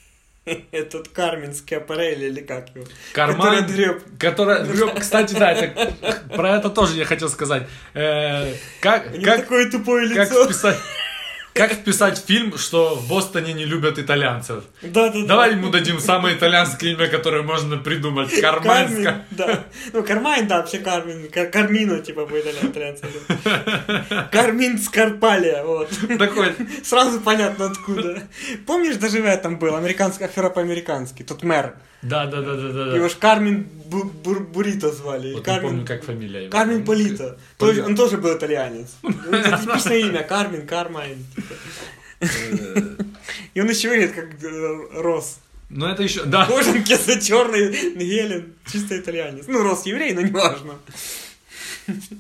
этот Кармен Скиапарелли, или как его? Карман, Который дрёб. Которая дрёб- Кстати, да, это, про это тоже я хотел сказать. Э, как, как, такое тупое как лицо. вписать... Как вписать фильм, что в Бостоне не любят итальянцев? Да, да, да. Давай ему дадим самое итальянское имя, которое можно придумать. Кармен, да. Ну, Кармайн, да, вообще Кармен. Кар- Кармино, типа, по итальянцам. Кармин Скарпалия, вот. Такой, Сразу понятно откуда. Помнишь, даже в этом был, американская афера по-американски, тут мэр. да, да, да, да, да. Его ж Кармен Бу- Бур- Бурито звали. Вот не Кармен- помню, как фамилия его. Полито. Полито. Тоже- Он тоже был итальянец. Ну, Это типичное имя. Кармен, Кармайн. И он еще выглядит как э, Рос. Ну это еще, да. Кожанки за черный гелен. Чисто итальянец. Ну, Рос еврей, но неважно.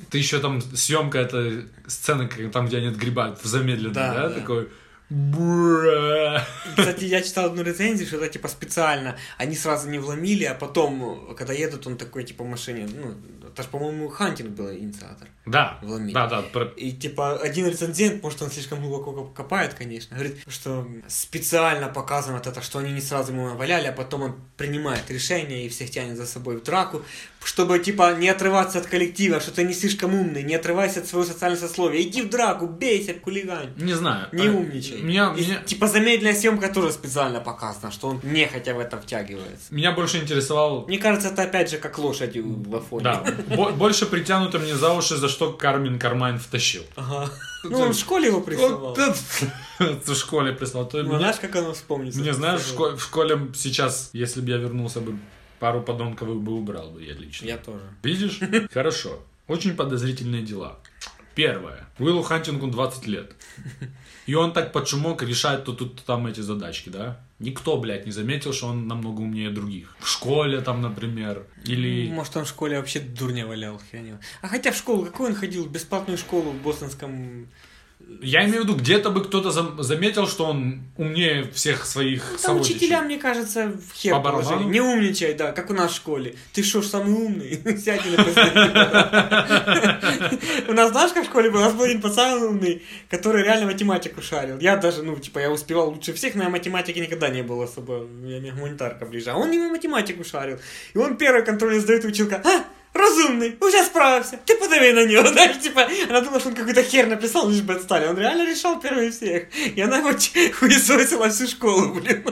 Ты еще там съемка это сцена, там, где они отгребают в замедленном, Да, да, да. такой. «Бра». Кстати, я читал одну рецензию, что это типа специально. Они сразу не вломили, а потом, когда едут, он такой типа в машине. Ну, это ж, по-моему, Хантинг был инициатор. Да, Вломили. да, да. про- И типа один рецензент, может он слишком глубоко коп- копает, конечно, говорит, что специально показано вот это, что они не сразу ему наваляли, а потом он принимает решение и всех тянет за собой в драку, чтобы типа не отрываться от коллектива, что ты не слишком умный, не отрывайся от своего социального сословия, иди в драку, бейся, хулигань. Не знаю. Не А, умничай. Меня, И, меня, Типа замедленная съемка тоже специально показана, что он нехотя в это втягивается. меня больше интересовал Мне кажется, это опять же как лошади в Афоне. Да, бо- больше притянуто мне за уши, за что Кармин Кармайн втащил. Ага. Ну, он в школе его это в школе прислал. Ну, знаешь, как оно вспомнится? мне, знаешь, в школе, в школе сейчас, если бы я вернулся бы, пару подонковых бы убрал бы я лично. Я тоже. Видишь? Хорошо. Очень подозрительные дела. Первое. Уиллу Хантингу 20 лет. И он так под шумок решает то тут, то там эти задачки, да? Никто, блядь, не заметил, что он намного умнее других. В школе там, например. Или... Может, он в школе вообще дурня валял, хрен его. А хотя в школу, какой он ходил? Бесплатную школу в бостонском... Я имею в виду, где-то бы кто-то зам- заметил, что он умнее всех своих Там сородичей. учителя, мне кажется, в хер По барабану? Не умничай, да, как у нас в школе. Ты что ж самый умный? Сядь и написать. У нас, знаешь, как в школе был? У нас был один пацан умный, который реально математику шарил. Я даже, ну, типа, я успевал лучше всех, но я математики никогда не был особо. Я мне гуманитарка ближе. А он не математику шарил. И он первый контроль сдает училка. А, разумный, уже справился, ты подави на него, знаешь, типа, она думала, что он какой-то хер написал, лишь бы отстали, он реально решал первый всех, и она его хуесосила всю школу, блин.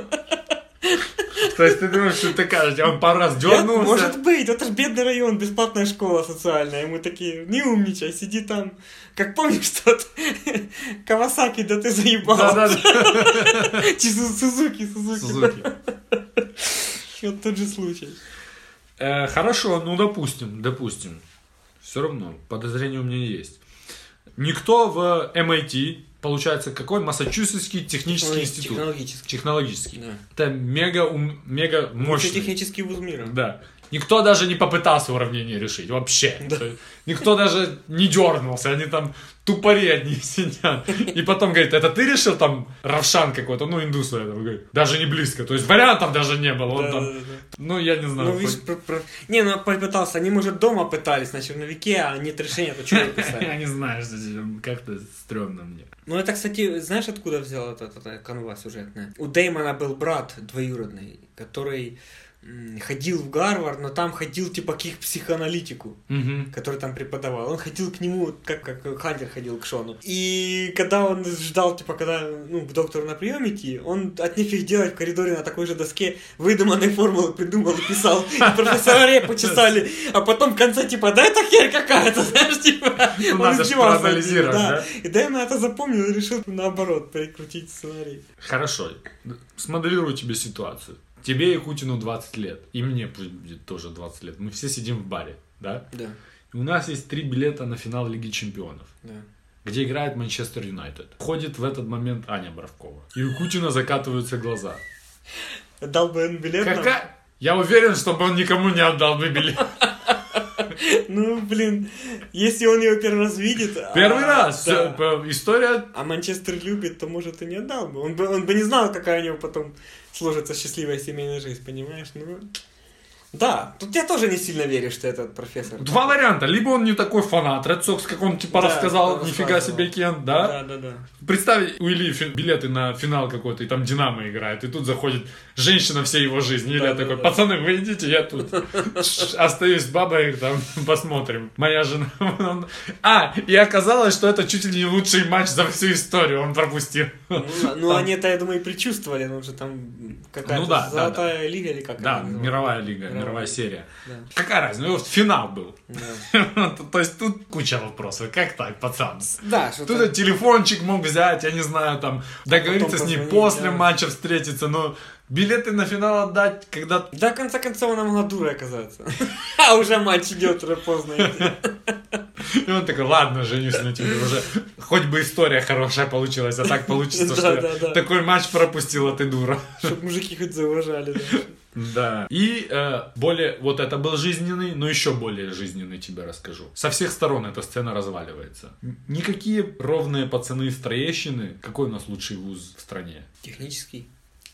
То есть ты думаешь, что ты кажешь, он пару раз дернулся? Может быть, это ж бедный район, бесплатная школа социальная, ему такие, не умничай, сиди там, как помнишь тот Кавасаки, да ты заебал. Чи Су- Сузуки, Сузуки, Сузуки. вот тот же случай. Э, Хорошо, ну допустим, допустим. Все равно, подозрение у меня есть. Никто в MIT, получается, какой? Массачусетский технический институт. Технологический. Технологический. Да. Это мега, ум- мега Лучший мощный. технический вуз мира. Да. Никто даже не попытался уравнение решить. Вообще. Есть Никто даже не дернулся. Они там тупори одни сидят. И потом говорит, это ты решил там Равшан какой-то, ну, индус этого, говорит. Даже не близко. То есть вариантов даже не было. Он Да, там, да, да. ну, я не знаю. Ну, видишь, про- про- Не, ну попытался. Они, может, дома пытались на черновике, а нет решения, то что писали? Я не знаю, что как-то стрёмно мне. Ну, это, кстати, знаешь, откуда взял эта, канва сюжетная? У Дэймона был брат двоюродный, который ходил в Гарвард, но там ходил типа к их психоаналитику, Мгм. который там преподавал. Он ходил к нему, как, как Хантер ходил к Шону. И когда он ждал, типа, когда, ну, к доктору на прием идти, он от них их делать в коридоре на такой же доске выдуманные формулы придумал и писал. И профессора репу чесали. А потом в конце, типа, да это херь какая-то, знаешь, типа. Ну, он надо издевался проанализировать, да? И Дэймон это запомнил и решил, наоборот, прикрутить сценарий. Хорошо, смоделирую тебе ситуацию. Тебе и Кутину 20 лет, и мне тоже 20 лет. Мы все сидим в баре, да? Да, И у нас есть три билета на финал Лиги Чемпионов, да. где играет Манчестер Юнайтед. Ходит в этот момент Аня Бравкова. И у Кутина закатываются глаза. Дал бы он билет? Какая? Я уверен, чтобы он никому не отдал бы билет. Ну, блин, если он его первый раз видит... а- Первый раз. по- История А Манчестер любит, то, может, и не отдал бы. Он бы, он бы не знал, какая у него потом сложится счастливая семейная жизнь, понимаешь? Ну, да, тут я тоже не сильно верю, что этот профессор. Два варианта. Либо он не такой фанат Ред Сокс, как он типа Да, рассказал, нифига себе Кен, да? Да, да, да. Представь, у Ильи фи- билеты на финал какой-то, и там Динамо играет, и тут заходит женщина всей его жизни. Илья Да, такой, да. пацаны, вы идите, я тут остаюсь с бабой, там, посмотрим. Моя жена... А, и оказалось, что это чуть ли не лучший матч за всю историю он пропустил. Ну, ну, Там- они-то, я думаю, и предчувствовали, ну же там какая-то Ну золотая лига или как Да, мировая лига, Мировая. серия. Да. Какая разница? Ну, вот финал был. Да. То есть тут куча вопросов. Как так, пацан? Да, что Тут телефончик мог взять, я не знаю, там, договориться с ней после да. матча встретиться, но билеты на финал отдать, когда... Да, в конце концов, она могла дурой оказаться. А уже матч идет, уже поздно. И он такой, ладно, женюсь на тебе уже. Хоть бы история хорошая получилась, а так получится, что такой матч пропустила, ты дура. Чтобы мужики хоть зауважали. Да. И э, более, вот это был жизненный, но еще более жизненный тебе расскажу. Со всех сторон эта сцена разваливается. Никакие ровные пацаны из Троещины. Какой у нас лучший вуз в стране? Технический.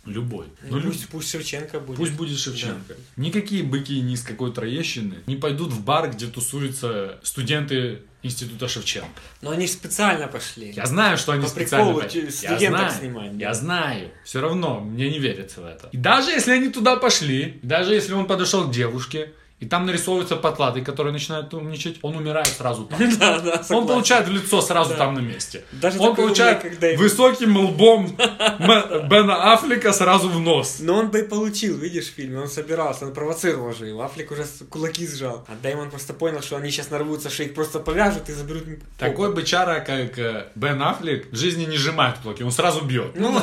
Любой. Ну, Ну, люб- пусть, пусть Шевченко будет. Пусть будет Шевченко. Никакие быки ни из какой Троещины не пойдут в бар, где тусуются студенты института Шевченко. Но они специально пошли. Я знаю, что они По специально... те- Я знаю, снимать, да. Я знаю. Все равно мне не верится в это. И даже если они туда пошли, даже если он подошел к девушке, и там нарисовываются потлаты, которые начинают умничать, он умирает сразу там. Да, да, Он получает в лицо сразу Да. там на месте. Даже он получает высоким лбом Бена Аффлека сразу в нос. Но он бы и получил, видишь, в фильме. Он собирался, он провоцировал же его. Аффлек уже кулаки сжал. А Дэймон просто понял, что они сейчас нарвутся, что их просто повяжут и заберут. Такой бычара, как э, Бен Аффлек, в жизни не сжимает кулаки, он сразу бьет. Ну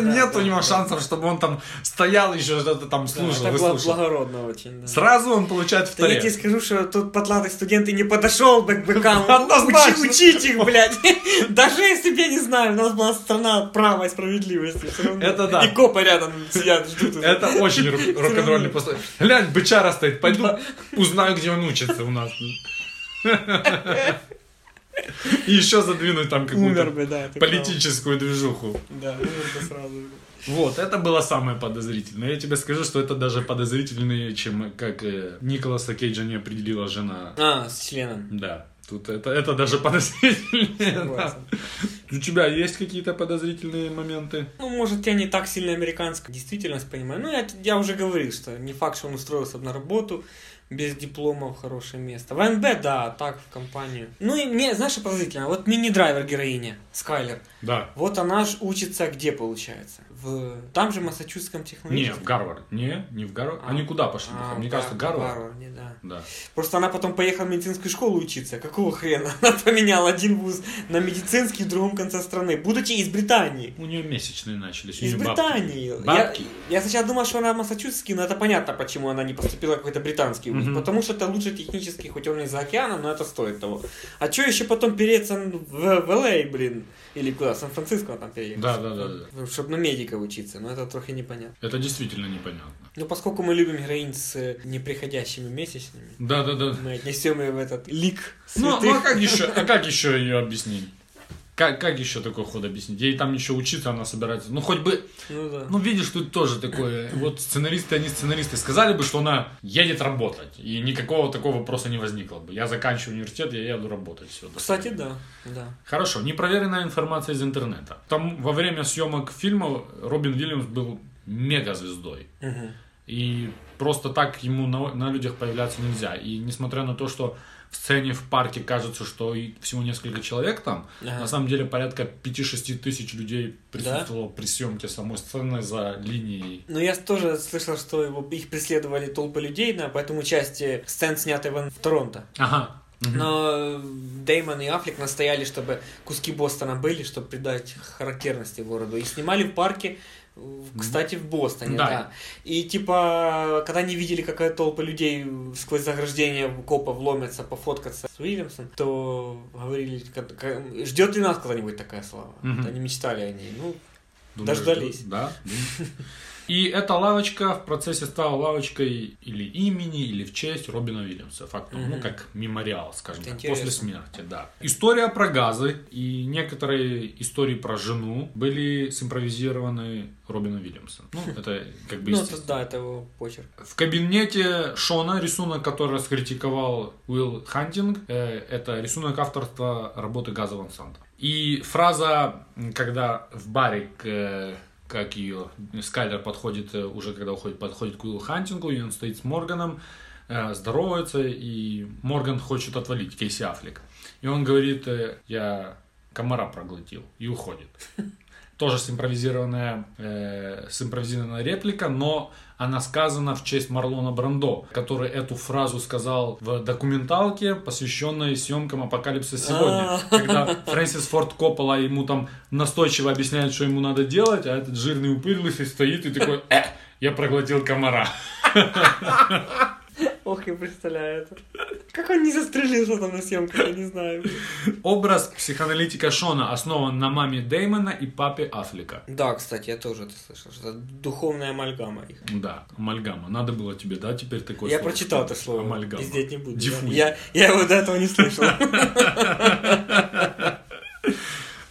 Нет у него шансов, чтобы он там стоял еще что-то там слушал, это благородно очень. Сразу он получает в Да я таре. тебе скажу, что тот потлатый студент и не подошел бы к быкам. Однозначно. Учи, учить их, блядь. Даже если бы, я не знаю, у нас была страна права и справедливости. Это да. И копы рядом сидят, ждут. Это очень рок- рок-н-ролльный постой. Глянь, бычара стоит, пойду узнаю, где он учится у нас. И еще задвинуть там какую-то политическую движуху. Да, умер бы сразу. Вот, это было самое подозрительное. Я тебе скажу, что это даже подозрительнее, чем как э, Николаса Кейджа не определила жена. А, с членом. Да, тут это, это даже подозрительнее. да. У тебя есть какие-то подозрительные моменты? Ну, может, я не так сильно американскую действительность понимаю. Ну, я, я уже говорил, что не факт, что он устроился на работу без диплома в хорошее место. В НБ, да, так, в компанию. Ну, и мне, знаешь, подозрительно? Вот мини-драйвер героиня, Скайлер. Да. Вот она ж учится где, получается? В... Там же, в Массачусетском Не, технологическом? в Гарвард. Не, не в Гарвард. А. Они куда пошли? А, Мне в кажется, Гар- Гарвард. Гарварде, да. Да. Просто она потом поехала в медицинскую школу учиться. Какого хрена? Она поменяла один вуз на медицинский в другом конце страны, будучи из Британии. У нее месячные начались. Из бабки. Британии. Бабки. Я, я сначала думал, что она массачусетский, но это понятно, почему она не поступила в какой-то британский вуз. Мгм. Потому что это лучше технически, хоть он и за океаном, но это стоит того. А что еще потом переться в, в LA, блин? Или куда? Сан-Франциско там переехать? Да, да, да, да. Чтобы на медика учиться, но это трохи непонятно. Это действительно непонятно. Ну, поскольку мы любим героинь с э, неприходящими месячными, Да, да, да. мы отнесем ее в этот лик Ну, святых. ну а как еще, а как еще ее объяснить? Как, как еще такой ход объяснить? Ей там еще учиться она собирается. Ну, хоть бы, Ну да. ну, видишь, тут тоже такое. Вот сценаристы, они сценаристы сказали бы, что она едет работать. И никакого такого вопроса не возникло бы. Я заканчиваю университет, я еду работать. Все, Кстати, да. да. Хорошо, непроверенная информация из интернета. Там во время съемок фильма Робин Уильямс был мега звездой. Мгм. И просто так ему на, на людях появляться нельзя. И несмотря на то, что сцене в парке кажется, что всего несколько человек там, Ага. на самом деле порядка 5-6 тысяч людей присутствовало при съемке самой сцены за линией. Ну, я тоже слышал, что его, их преследовали толпы людей на поэтому части сцен, снятой в, в Торонто. Ага. Но Деймон и Аффлек настояли, чтобы куски Бостона были, чтобы придать характерности городу. И снимали в парке, кстати, в Бостоне, Да. да. И типа, когда они видели, какая толпа людей сквозь заграждение копов ломятся пофоткаться с Уильямсом, то говорили, ждет ли нас когда-нибудь такая слава? Вот Они мечтали о ней. Ну, Думаю, Дождались. Да. да. И эта лавочка в процессе стала лавочкой или имени, или в честь Робина Уильямса. Фактом, ну, Мгм. как мемориал, скажем Это так, интересно. после смерти, да. История про газы и некоторые истории про жену были симпровизированы Робином Уильямсом. Ну, это как бы ну это, да, это его почерк. В кабинете Шона рисунок, который раскритиковал Уилл Хантинг, э, это рисунок авторства работы Гаса Ван Сента. И фраза, когда в баре, к, э, как ее, Скайлер подходит, э, уже когда уходит, подходит к Уиллу Хантингу, и он стоит с Морганом, э, здоровается, и Морган хочет отвалить Кейси Аффлек. И он говорит, э, я комара проглотил, и уходит. Тоже симпровизированная, э, симпровизированная реплика, но она сказана в честь Марлона Брандо, который эту фразу сказал в документалке, посвященной съемкам «Апокалипсиса сегодня», А. когда Фрэнсис Форд Коппола ему там настойчиво объясняет, что ему надо делать, а этот жирный упырь лысый стоит и такой «Э, я проглотил комара». Ох, я представляю это. Как он не застрелился там на съемках, я не знаю. Образ психоаналитика Шона основан на маме Дэймона и папе Аффлека. Да, кстати, я тоже это слышал, что это духовная амальгама их. Да, амальгама. Надо было тебе, да, теперь такое я слово? прочитал это слово, Амальгама. пиздеть не буду. Диффуз. Я, я его до этого не слышал.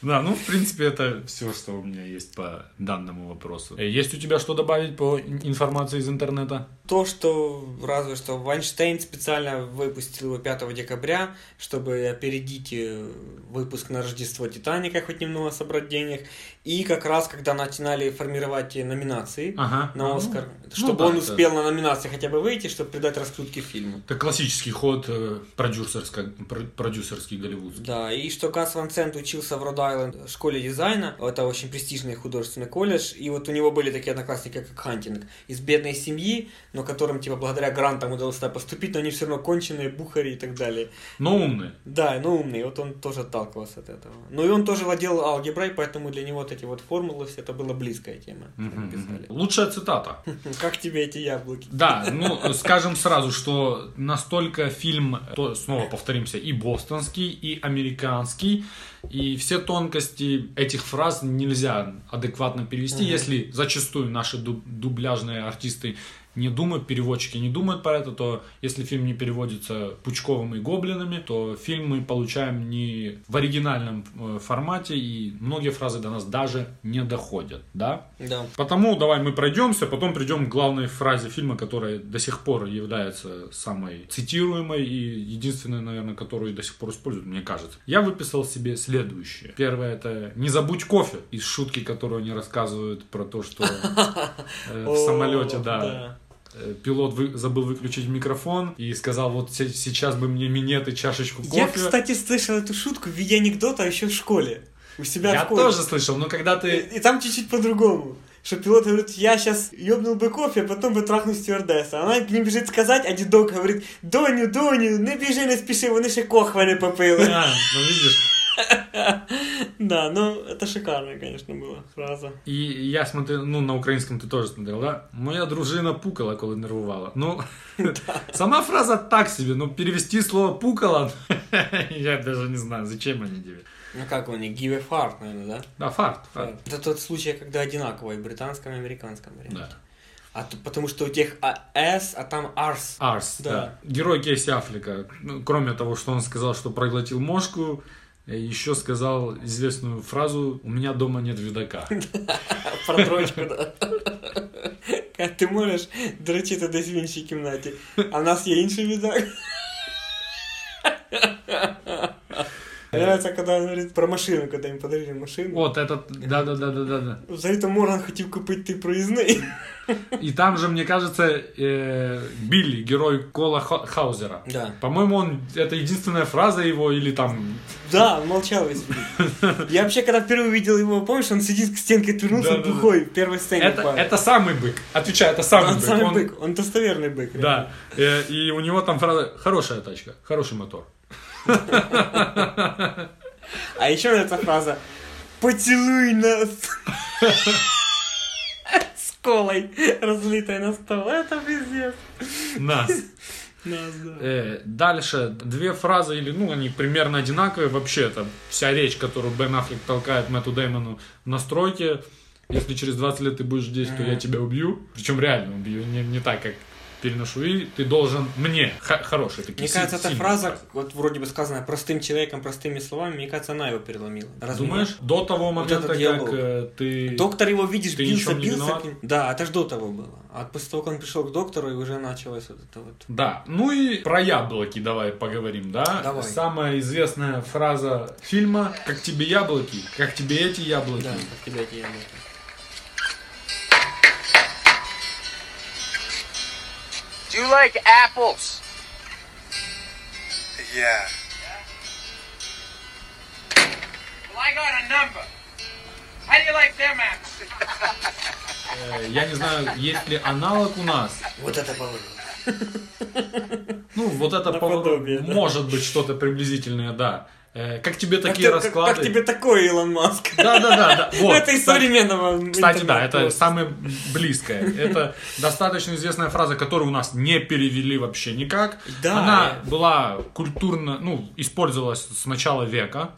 Да, ну, в принципе, это все, что у меня есть по данному вопросу. Э, Есть у тебя что добавить по ин- информации из интернета? То, что разве что Вайнштейн специально выпустил его 5 декабря, чтобы опередить э, выпуск на Рождество Титаника, хоть немного собрать денег. И как раз, когда начинали формировать номинации Ага. на А, Оскар, ну, чтобы ну да, он это- успел на номинации хотя бы выйти, чтобы придать раскрутки фильму. Это классический ход э, продюсерско- про- продюсерский голливудский. Да, и что Гас Ван Сент учился в Род-Айленд в школе дизайна, это очень престижный художественный колледж, и вот у него были такие одноклассники, как Хантинг, из бедной семьи, но которым, типа, благодаря грантам удалось туда поступить, но они все равно конченые, бухари и так далее. Но умный. Да, но умный, вот он тоже отталкивался от этого. Ну и он тоже владел алгеброй, поэтому для него вот эти вот формулы, все это была близкая тема. писали. мгм. Лучшая цитата. Как тебе эти яблоки? Да, ну, скажем сразу, что настолько фильм, то, снова повторимся, и бостонский, и американский, и все тонкости этих фраз нельзя адекватно перевести, Мгм. если зачастую наши дуб- дубляжные артисты не думают, переводчики не думают про это, то если фильм не переводится Пучковым и Гоблинами, то фильм мы получаем не в оригинальном э, формате, и многие фразы до нас даже не доходят, да? Да. Потому давай мы пройдемся, потом придем к главной фразе фильма, которая до сих пор является самой цитируемой и единственной, наверное, которую до сих пор используют, мне кажется. Я выписал себе следующее. Первое это «Не забудь кофе» из шутки, которую они рассказывают про то, что э, в самолете, да, пилот вы- забыл выключить микрофон и сказал, вот се- сейчас бы мне минет и чашечку кофе. Я, кстати, слышал эту шутку в виде анекдота еще в школе. У себя Я в школе. тоже слышал, но когда ты... И, и там чуть-чуть по-другому. Что пилот говорит, я сейчас ёбнул бы кофе, а потом бы трахнул стюардесса. Она к ним бежит сказать, а дедок говорит, Доню, Доню, не біжи, не спіши, вони ще кохва не попили. А, ну видишь, Да, ну, это шикарная, конечно, была фраза. І я смотрю, ну на українському ти теж смотрел, да? Моя дружина пукала, коли нервувала. Ну, сама фраза так себе, ну перевести слово пукала, я даже не знаю, зачем они тебе. Ну как у них, give a fart, наверное, да? Да, факт, факт. Это тот случай, когда одинаково и в британском, и американском варианте. Да. А то- потому что у тех а, S, а там арс. Арс, Да. да. Герой Кейси Аффлека, ну, кроме того, что он сказал, что проглотил мошку, э, еще сказал известную фразу «У меня дома нет видака». Про дрочку, да. Как ти можеш дрочити десь в іншій кімнаті, а в нас є інший відак. нравится, когда он говорит про машину, когда им подарили машину. Вот этот, да-да-да-да-да. Взагалі-то Морган хотів купити ти проїзний. И там же, мне кажется, э, Билли, герой Кола Ха- Хаузера. Да. По-моему, он это единственная фраза его, или там Да, он молчал весь фильм. Я вообще, когда впервые увидел его, помнишь, он сидит к стенке отвернулся Да-да-да. бухой в первой сцене. Это, буквально. это самый бык. Отвечаю, это самый он бык. самый Он- бык, он достоверный бык. Да. Э, И у него там фраза «хорошая тачка, хороший мотор». А еще эта фраза «Поцелуй нас!» С колой, разлитой на стол. Это пиздец. Нас. Нас, да. Э, Дальше две фразы, или ну они примерно одинаковые. Вообще это вся речь, которую Бен Аффлек толкает Мэтту Дэймону на стройке. Если через 20 лет ты будешь здесь, то я тебя убью. Причем реально убью, не, не так, как переношу. И ты должен мне, х- хорошие такие Мне си- кажется, эта фраза, фразы. вот вроде бы сказанная простым человеком, простыми словами, мне кажется, она его переломила. Разве Думаешь, до того момента, этот как э, ты... Доктор его, видишь, Ты бился, бился. Да, это ж до того было. А после того, как он пришел к доктору, и уже началось вот это вот. Да, ну и про яблоки давай поговорим, да? Давай. Самая известная фраза фильма «Как тебе яблоки, как тебе эти яблоки». Да, как тебя эти яблоки. Do you like apples? Yeah. Well, I got a number. How do you like them apples? Э, Я не знаю, есть ли аналог у нас. Вот это поворот. Ну, вот это поворот- может быть что-то приблизительное, да. Э, Как тебе Как такие как- расклады? Как тебе такой Илон Маск? Да, да, да, да. Вот, Это из современного Кстати, да, это самое близкое. Это достаточно известная фраза, которую у нас не перевели вообще никак. Да. Она была культурно, ну, использовалась с начала века,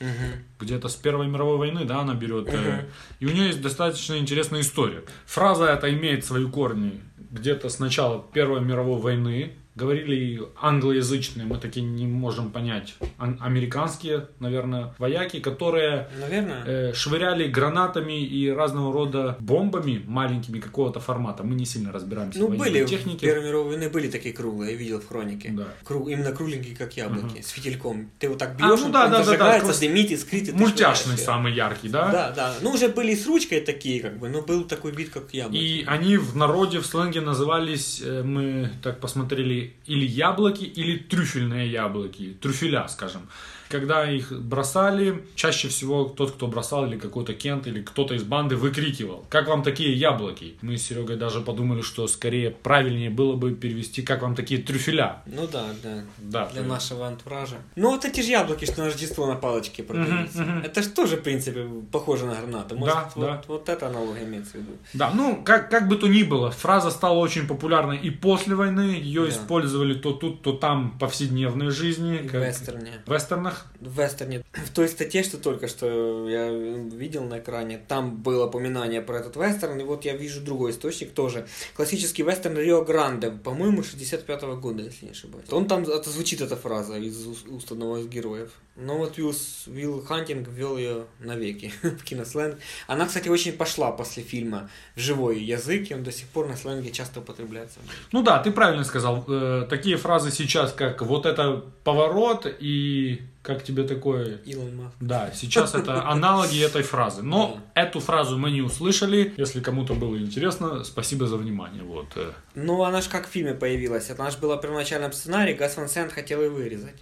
где-то с Первой мировой войны, да, она берет. э, И у нее есть достаточно интересная история. Фраза эта имеет свои корни где-то с начала Первой мировой войны. Говорили англоязычные, мы таки не можем понять, ан- американские, наверное, вояки, которые Наверное. э, швыряли гранатами и разного рода бомбами маленькими какого-то формата. Мы не сильно разбираемся Ну, в были, в технике. Первой мировой войны были такие круглые, я видел в хронике. Да. Круг, именно кругленькие, как яблоки, с фитильком. Ты вот так А, бьешь, ну он, да, он да, да, да, зажигается, класс- дымит, искрит, и Мультяшный самый яркий, да? Да, да. Ну, уже были с ручкой такие, как бы, но был такой вид, как яблоки. И они в народе, в сленге назывались, э, мы так посмотрели, или яблоки, или трюфельные яблоки, трюфеля, скажем. Когда их бросали, чаще всего тот, кто бросал, или какой-то кент, или кто-то из банды выкрикивал, как вам такие яблоки? Мы с Серегой даже подумали, что скорее правильнее было бы перевести, как вам такие трюфеля? Ну да, да. Да, Для то- нашего антуража. Ну вот эти же яблоки, что на Рождество на палочке продаются. мгм. Это же тоже, в принципе, похоже на гранату. Может, Да, вот, да. вот это аналог имеется в виду. Да, ну, как, как бы то ни было, фраза стала очень популярной и после войны. Ее Да. использовали то тут, то там в повседневной жизни. В как- вестерне. В вестернах. В вестерне. В той статье, что только что я видел на экране, там было упоминание про этот вестерн, и вот я вижу другой источник тоже. Классический вестерн Рио Гранде, по-моему, 65 года, если не ошибаюсь. Он там, это звучит эта фраза из уст, одного из героев. Но вот Уилл Хантинг ввел ее навеки в киносленг. Она, кстати, очень пошла после фильма в живой язык, и он до сих пор на сленге часто употребляется. Ну да, ты правильно сказал. Э, такие фразы сейчас, как вот это поворот и как тебе такое... Илон Маск. Да, сейчас это аналоги этой фразы. Но эту фразу мы не услышали. Если кому-то было интересно, спасибо за внимание. Вот. э. Ну, она ж как в фильме появилась. Она ж была в первоначальном сценарии, Гас Ван Сент хотел ее вырезать.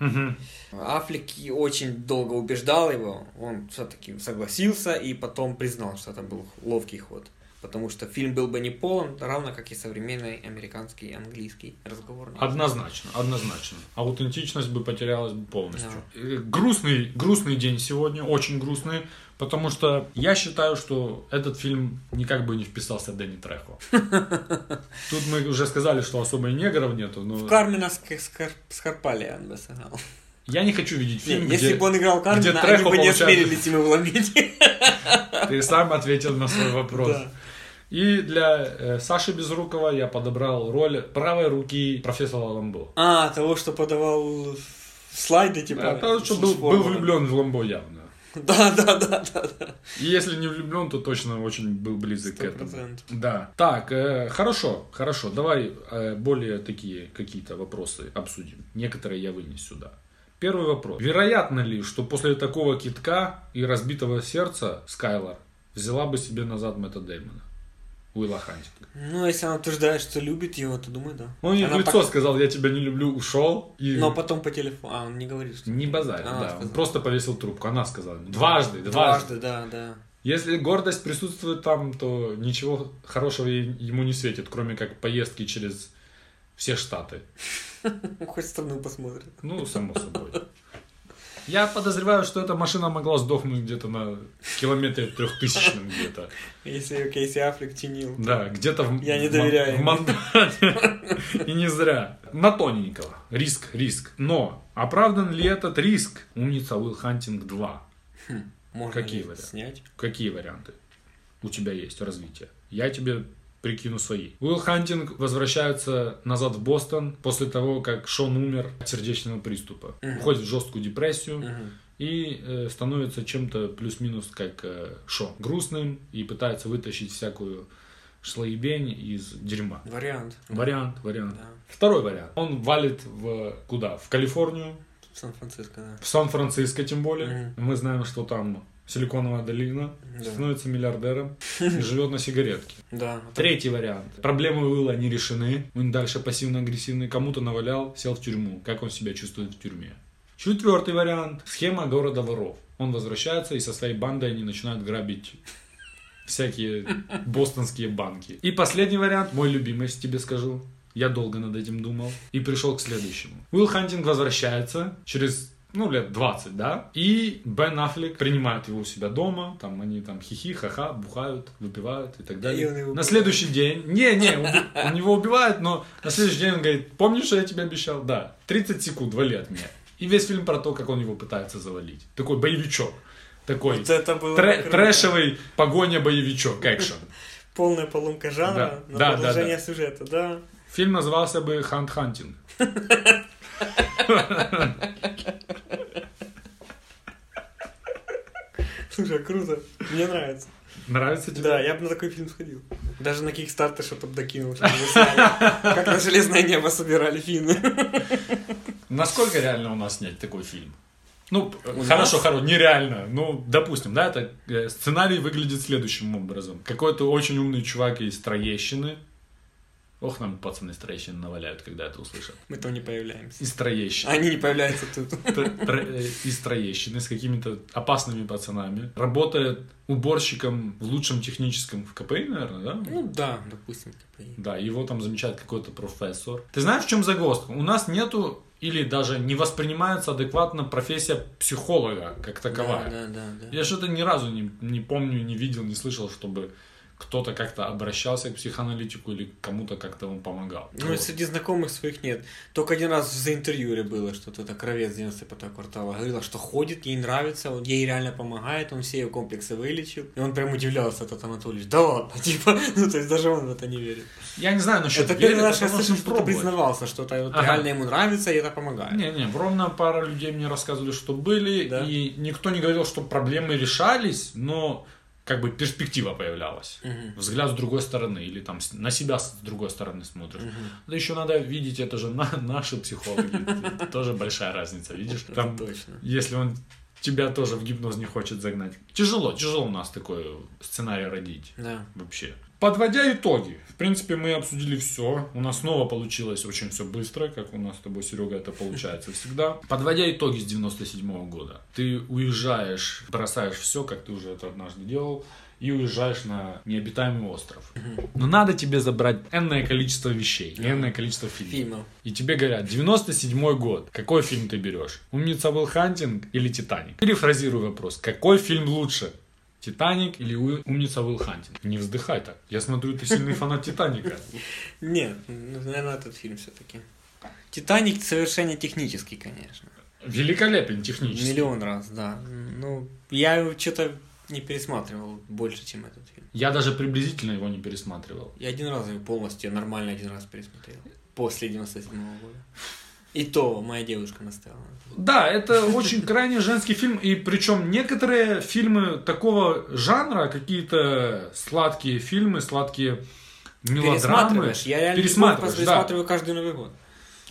Аффлек и очень долго убеждал его, он все-таки согласился и потом признал, что это был ловкий ход. Потому что фильм был бы не полон, равно как и современный американский английский разговорный. Однозначно, однозначно. Аутентичность бы потерялась бы полностью. Э, Грустный, грустный день сегодня, очень грустный, потому что я считаю, что этот фильм никак бы не вписался в Дэнни Трехо. Тут мы уже сказали, что особо и негров нету, но В Кармина Ск- Скар- Скарпали он бы сыграл. я не хочу видеть фильм, Если где бы он играл Кармина, они бы не получает- осмелились ему вломить. ты сам ответил на свой вопрос. Да. И для э, Саши Безрукова я подобрал роль правой руки профессора Ламбо. А, того, что подавал слайды, типа. А то, что был, был влюблен в Ламбо явно. Да, да, да, да, да. И если не влюблен, то точно очень был близок к этому. 100%. Да. Так, э, хорошо, хорошо. Давай э, более такие какие-то вопросы обсудим. Некоторые я вынес сюда. Первый вопрос. Вероятно ли, что после такого китка и разбитого сердца Скайлор взяла бы себе назад Мэтта Дэймона? Уилла Хантинга. Ну, если она утверждает, что любит его, то думаю, да. Он ей в лицо так- сказал, я тебя не люблю, ушел. И... Но потом по телефону. А, он не говорит, что... Не базарь, Она да. Он сказала. просто повесил трубку. Она сказала. Дважды, дважды. Дважды, да, да. Если гордость присутствует там, то ничего хорошего ему не светит, кроме как поездки через все штаты. Хоть страну посмотрит. Ну, само собой. Я подозреваю, что эта машина могла сдохнуть где-то на километре трехтысячном где-то. Если ее Кейси Аффлек чинил. Да, где-то в, Я не доверяю в. И не зря. На тоненького. Риск, риск. Но оправдан ли этот риск? Умница Уилл Хантинг 2. Можно Какие варианты? снять? Какие варианты у тебя есть развития? Я тебе прикину свои. Уилл Хантинг возвращается назад в Бостон после того, как Шон умер от сердечного приступа. Уходит в жесткую депрессию и э, становится чем-то плюс-минус как э, Шон. Грустным и пытается вытащить всякую шлаебень из дерьма. Вариант. Вариант, вариант. Да. Второй вариант. Он валит в куда? В Калифорнию, В Сан-Франциско, да. в Сан-Франциско тем более. Мы знаем, что там Силиконовая долина, Да. становится миллиардером и живет на сигаретке. Да. Третий вариант. Проблемы Уилла не решены. Он дальше пассивно-агрессивный. Кому-то навалял, сел в тюрьму. Как он себя чувствует в тюрьме? Четвертый вариант. Схема города воров. Он возвращается и со своей бандой они начинают грабить всякие бостонские банки. И последний вариант, мой любимый, если тебе скажу. Я долго над этим думал и пришел к следующему. Уилл Хантинг возвращается через ну, лет 20, да, и Бен Аффлек принимает его у себя дома, там они там хихи, ха-ха, бухают, выпивают и так далее. И на следующий день, не-не, он, его убивает, но на следующий день он говорит, помнишь, что я тебе обещал? Да, 30 секунд, вали от меня. И весь фильм про то, как он его пытается завалить. Такой боевичок. Такой Вот это было круто. трэшевый погоня-боевичок, экшен. Полная поломка жанра Да, на да, продолжение да, да. сюжета, да. Фильм назывался бы «Хант Хантинг». Слушай, круто. Мне нравится. Нравится тебе? Да, я бы на такой фильм сходил. Даже на Кикстартер что-то докинул. Как на Железное небо собирали фильмы. Насколько реально у нас снять такой фильм? Ну, У хорошо, нас? хорошо, нереально. Ну, допустим, да, это э, сценарий выглядит следующим образом. Какой-то очень умный чувак из Троещины. Ох, нам пацаны из Троещины наваляют, когда это услышат. Мы там не появляемся. Из Троещины. Они не появляются тут. Тр- тр- э, с какими-то опасными пацанами. Работает уборщиком в лучшем техническом в КПИ, наверное, да? Ну да, допустим. КПИ. Да, его там замечает какой-то профессор. Ты знаешь, в чем загвоздка? У нас нету или даже не воспринимается адекватно профессия психолога как таковая. Да, да, да, да. Я что-то ни разу не, не помню, не видел, не слышал, чтобы кто-то как-то обращался к психоаналитику или кому-то как-то он помогал. Ну, Вот. среди знакомых своих нет. Только один раз за интервьюре было, что то кровец 95 квартала говорила, что ходит, ей нравится, он ей реально помогает, он все ее комплексы вылечил. И он прям удивлялся, этот Анатольевич. Да ладно, типа, ну, то есть даже он в это не верит. Я не знаю насчет это первый раз, я слышал, что пробовать. признавался, что это вот Ага. реально ему нравится, и это помогает. Не-не, ровно пара людей мне рассказывали, что были, Да. и никто не говорил, что проблемы решались, но как бы перспектива появлялась. Взгляд с другой стороны, или там на себя с другой стороны смотришь. Да еще надо видеть, это же на- наши психологи, тоже большая разница, видишь? Там, если он тебя тоже в гипноз не хочет загнать. Тяжело, тяжело у нас такой сценарий родить Да. вообще. Подводя итоги, в принципе, мы обсудили все. У нас снова получилось очень все быстро, как у нас с тобой, Серега, это получается всегда. Подводя итоги с 97 года, ты уезжаешь, бросаешь все, как ты уже это однажды делал, и уезжаешь на необитаемый остров. Но надо тебе забрать энное количество вещей, и энное количество фильмов. Фильмов. И тебе говорят, 97 год, какой фильм ты берешь? Умница Уилл Хантинг или Титаник? Перефразирую вопрос, какой фильм лучше? Титаник или умница Уилл Хантинг? Не вздыхай так. Я смотрю, ты сильный фанат Титаника. Нет, ну, наверное, этот фильм все-таки. Титаник совершенно технический, конечно. Великолепен технически. Миллион раз, да. Ну, я его что-то не пересматривал больше, чем этот фильм. Я даже приблизительно его не пересматривал. Я один раз его полностью, нормально один раз пересмотрел. После 97 года. И то моя девушка настояла. Да, это очень крайне женский фильм, и причем некоторые фильмы такого жанра, какие-то сладкие фильмы, сладкие мелодрамы, Пересматриваешь? Я реально пересматриваешь, да. пересматриваю каждый Новый год.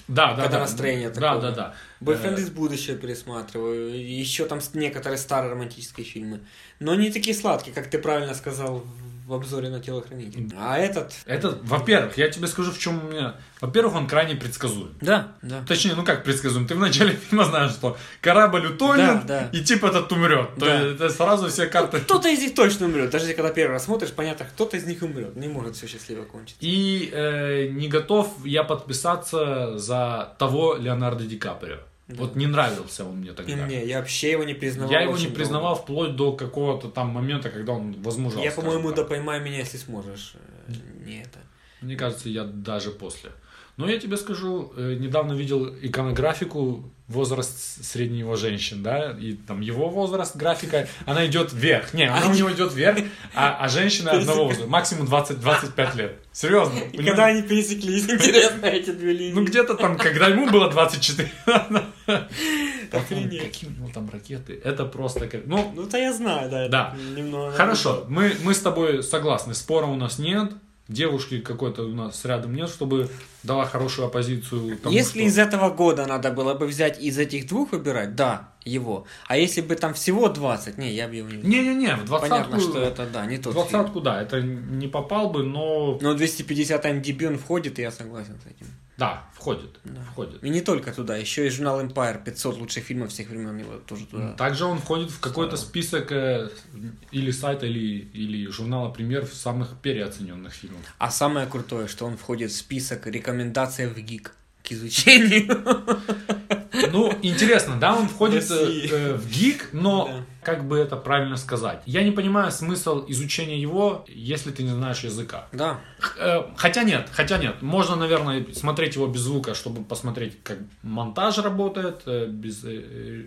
Да, да, когда да. настроение да, такое. Да, да, да. Бойфренд Э, из будущего пересматриваю. Еще там некоторые старые романтические фильмы. Но не такие сладкие, как ты правильно сказал в обзоре на телохранитель. А этот... Это, во-первых, я тебе скажу, в чем у меня... Во-первых, он крайне предсказуем. Да, да. Точнее, ну как предсказуем? Ты в начале фильма знаешь, что корабль утонет, Да, да. и тип этот умрет. То Да. есть это сразу все карты... Кто-то из них точно умрет. Даже если когда первый раз смотришь, понятно, кто-то из них умрет. Не может все счастливо кончиться. И э, не готов я подписаться за того Леонардо Ди Каприо. Вот не нравился он мне тогда. И мне, я вообще его не признавал. Я его не признавал долго. вплоть до какого-то там момента, когда он возмужал. Я, по-моему, да поймай меня, если сможешь. Э, Не это. Мне кажется, я даже после. Но я тебе скажу, э, недавно видел иконографику возраст среднего женщин, да, и там его возраст, графика, она идет вверх. Не, она у него идет вверх, а, а женщина одного возраста, максимум 20-25 лет. Серьезно. И когда они пересеклись, интересно, эти две линии. Ну где-то там, когда ему было 24. Какие у него там ракеты. Это просто как... Ну, Ну, то я знаю, да. это Да. Немного... Хорошо, мы, мы с тобой согласны, спора у нас нет, девушки какой-то у нас рядом нет, чтобы дала хорошую оппозицию. тому, Если что- из этого года надо было бы взять из этих двух выбирать, да, его. А если бы там всего 20, не, я бы его не. Не-не-не, в двадцатку... Понятно, что это, да, не тот фильм. двадцатку, да, это не попал бы, но... Но 250 MDB он входит, и я согласен с этим. Да, входит, входит. И не только туда, еще и журнал Empire 500 лучших фильмов всех времен его тоже туда. Также он входит в какой-то список э, или сайта, или, или журнала «Премьер» самых переоцененных фильмов. А самое крутое, что он входит в список рекомендаций в ГИК к изучению. Ну, интересно, да, он входит э, э, в гик, но Да. как бы это правильно сказать? Я не понимаю смысл изучения его, если ты не знаешь языка. Да. Х- э, Хотя нет, хотя нет. Можно, наверное, смотреть его без звука, чтобы посмотреть, как монтаж работает, э, без э,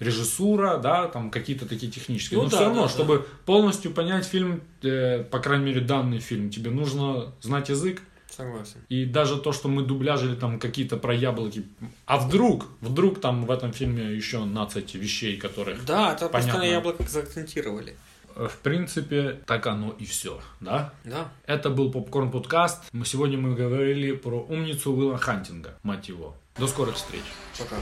режиссура, да, там какие-то такие технические. Ну Но да, все равно, да, чтобы полностью понять фильм, э, по крайней мере, данный фильм, тебе нужно знать язык. Согласен. И даже то, что мы дубляжили там какие-то про яблоки. А вдруг, вдруг там в этом фильме еще 15 вещей, которых... Да, это просто Понятно. на яблоках заакцентировали. э, В принципе, так оно и все, да? Да. Это был Попкорн Подкаст. Мы сегодня мы говорили про умницу Уилла Хантинга, мать его. До скорых встреч. Пока.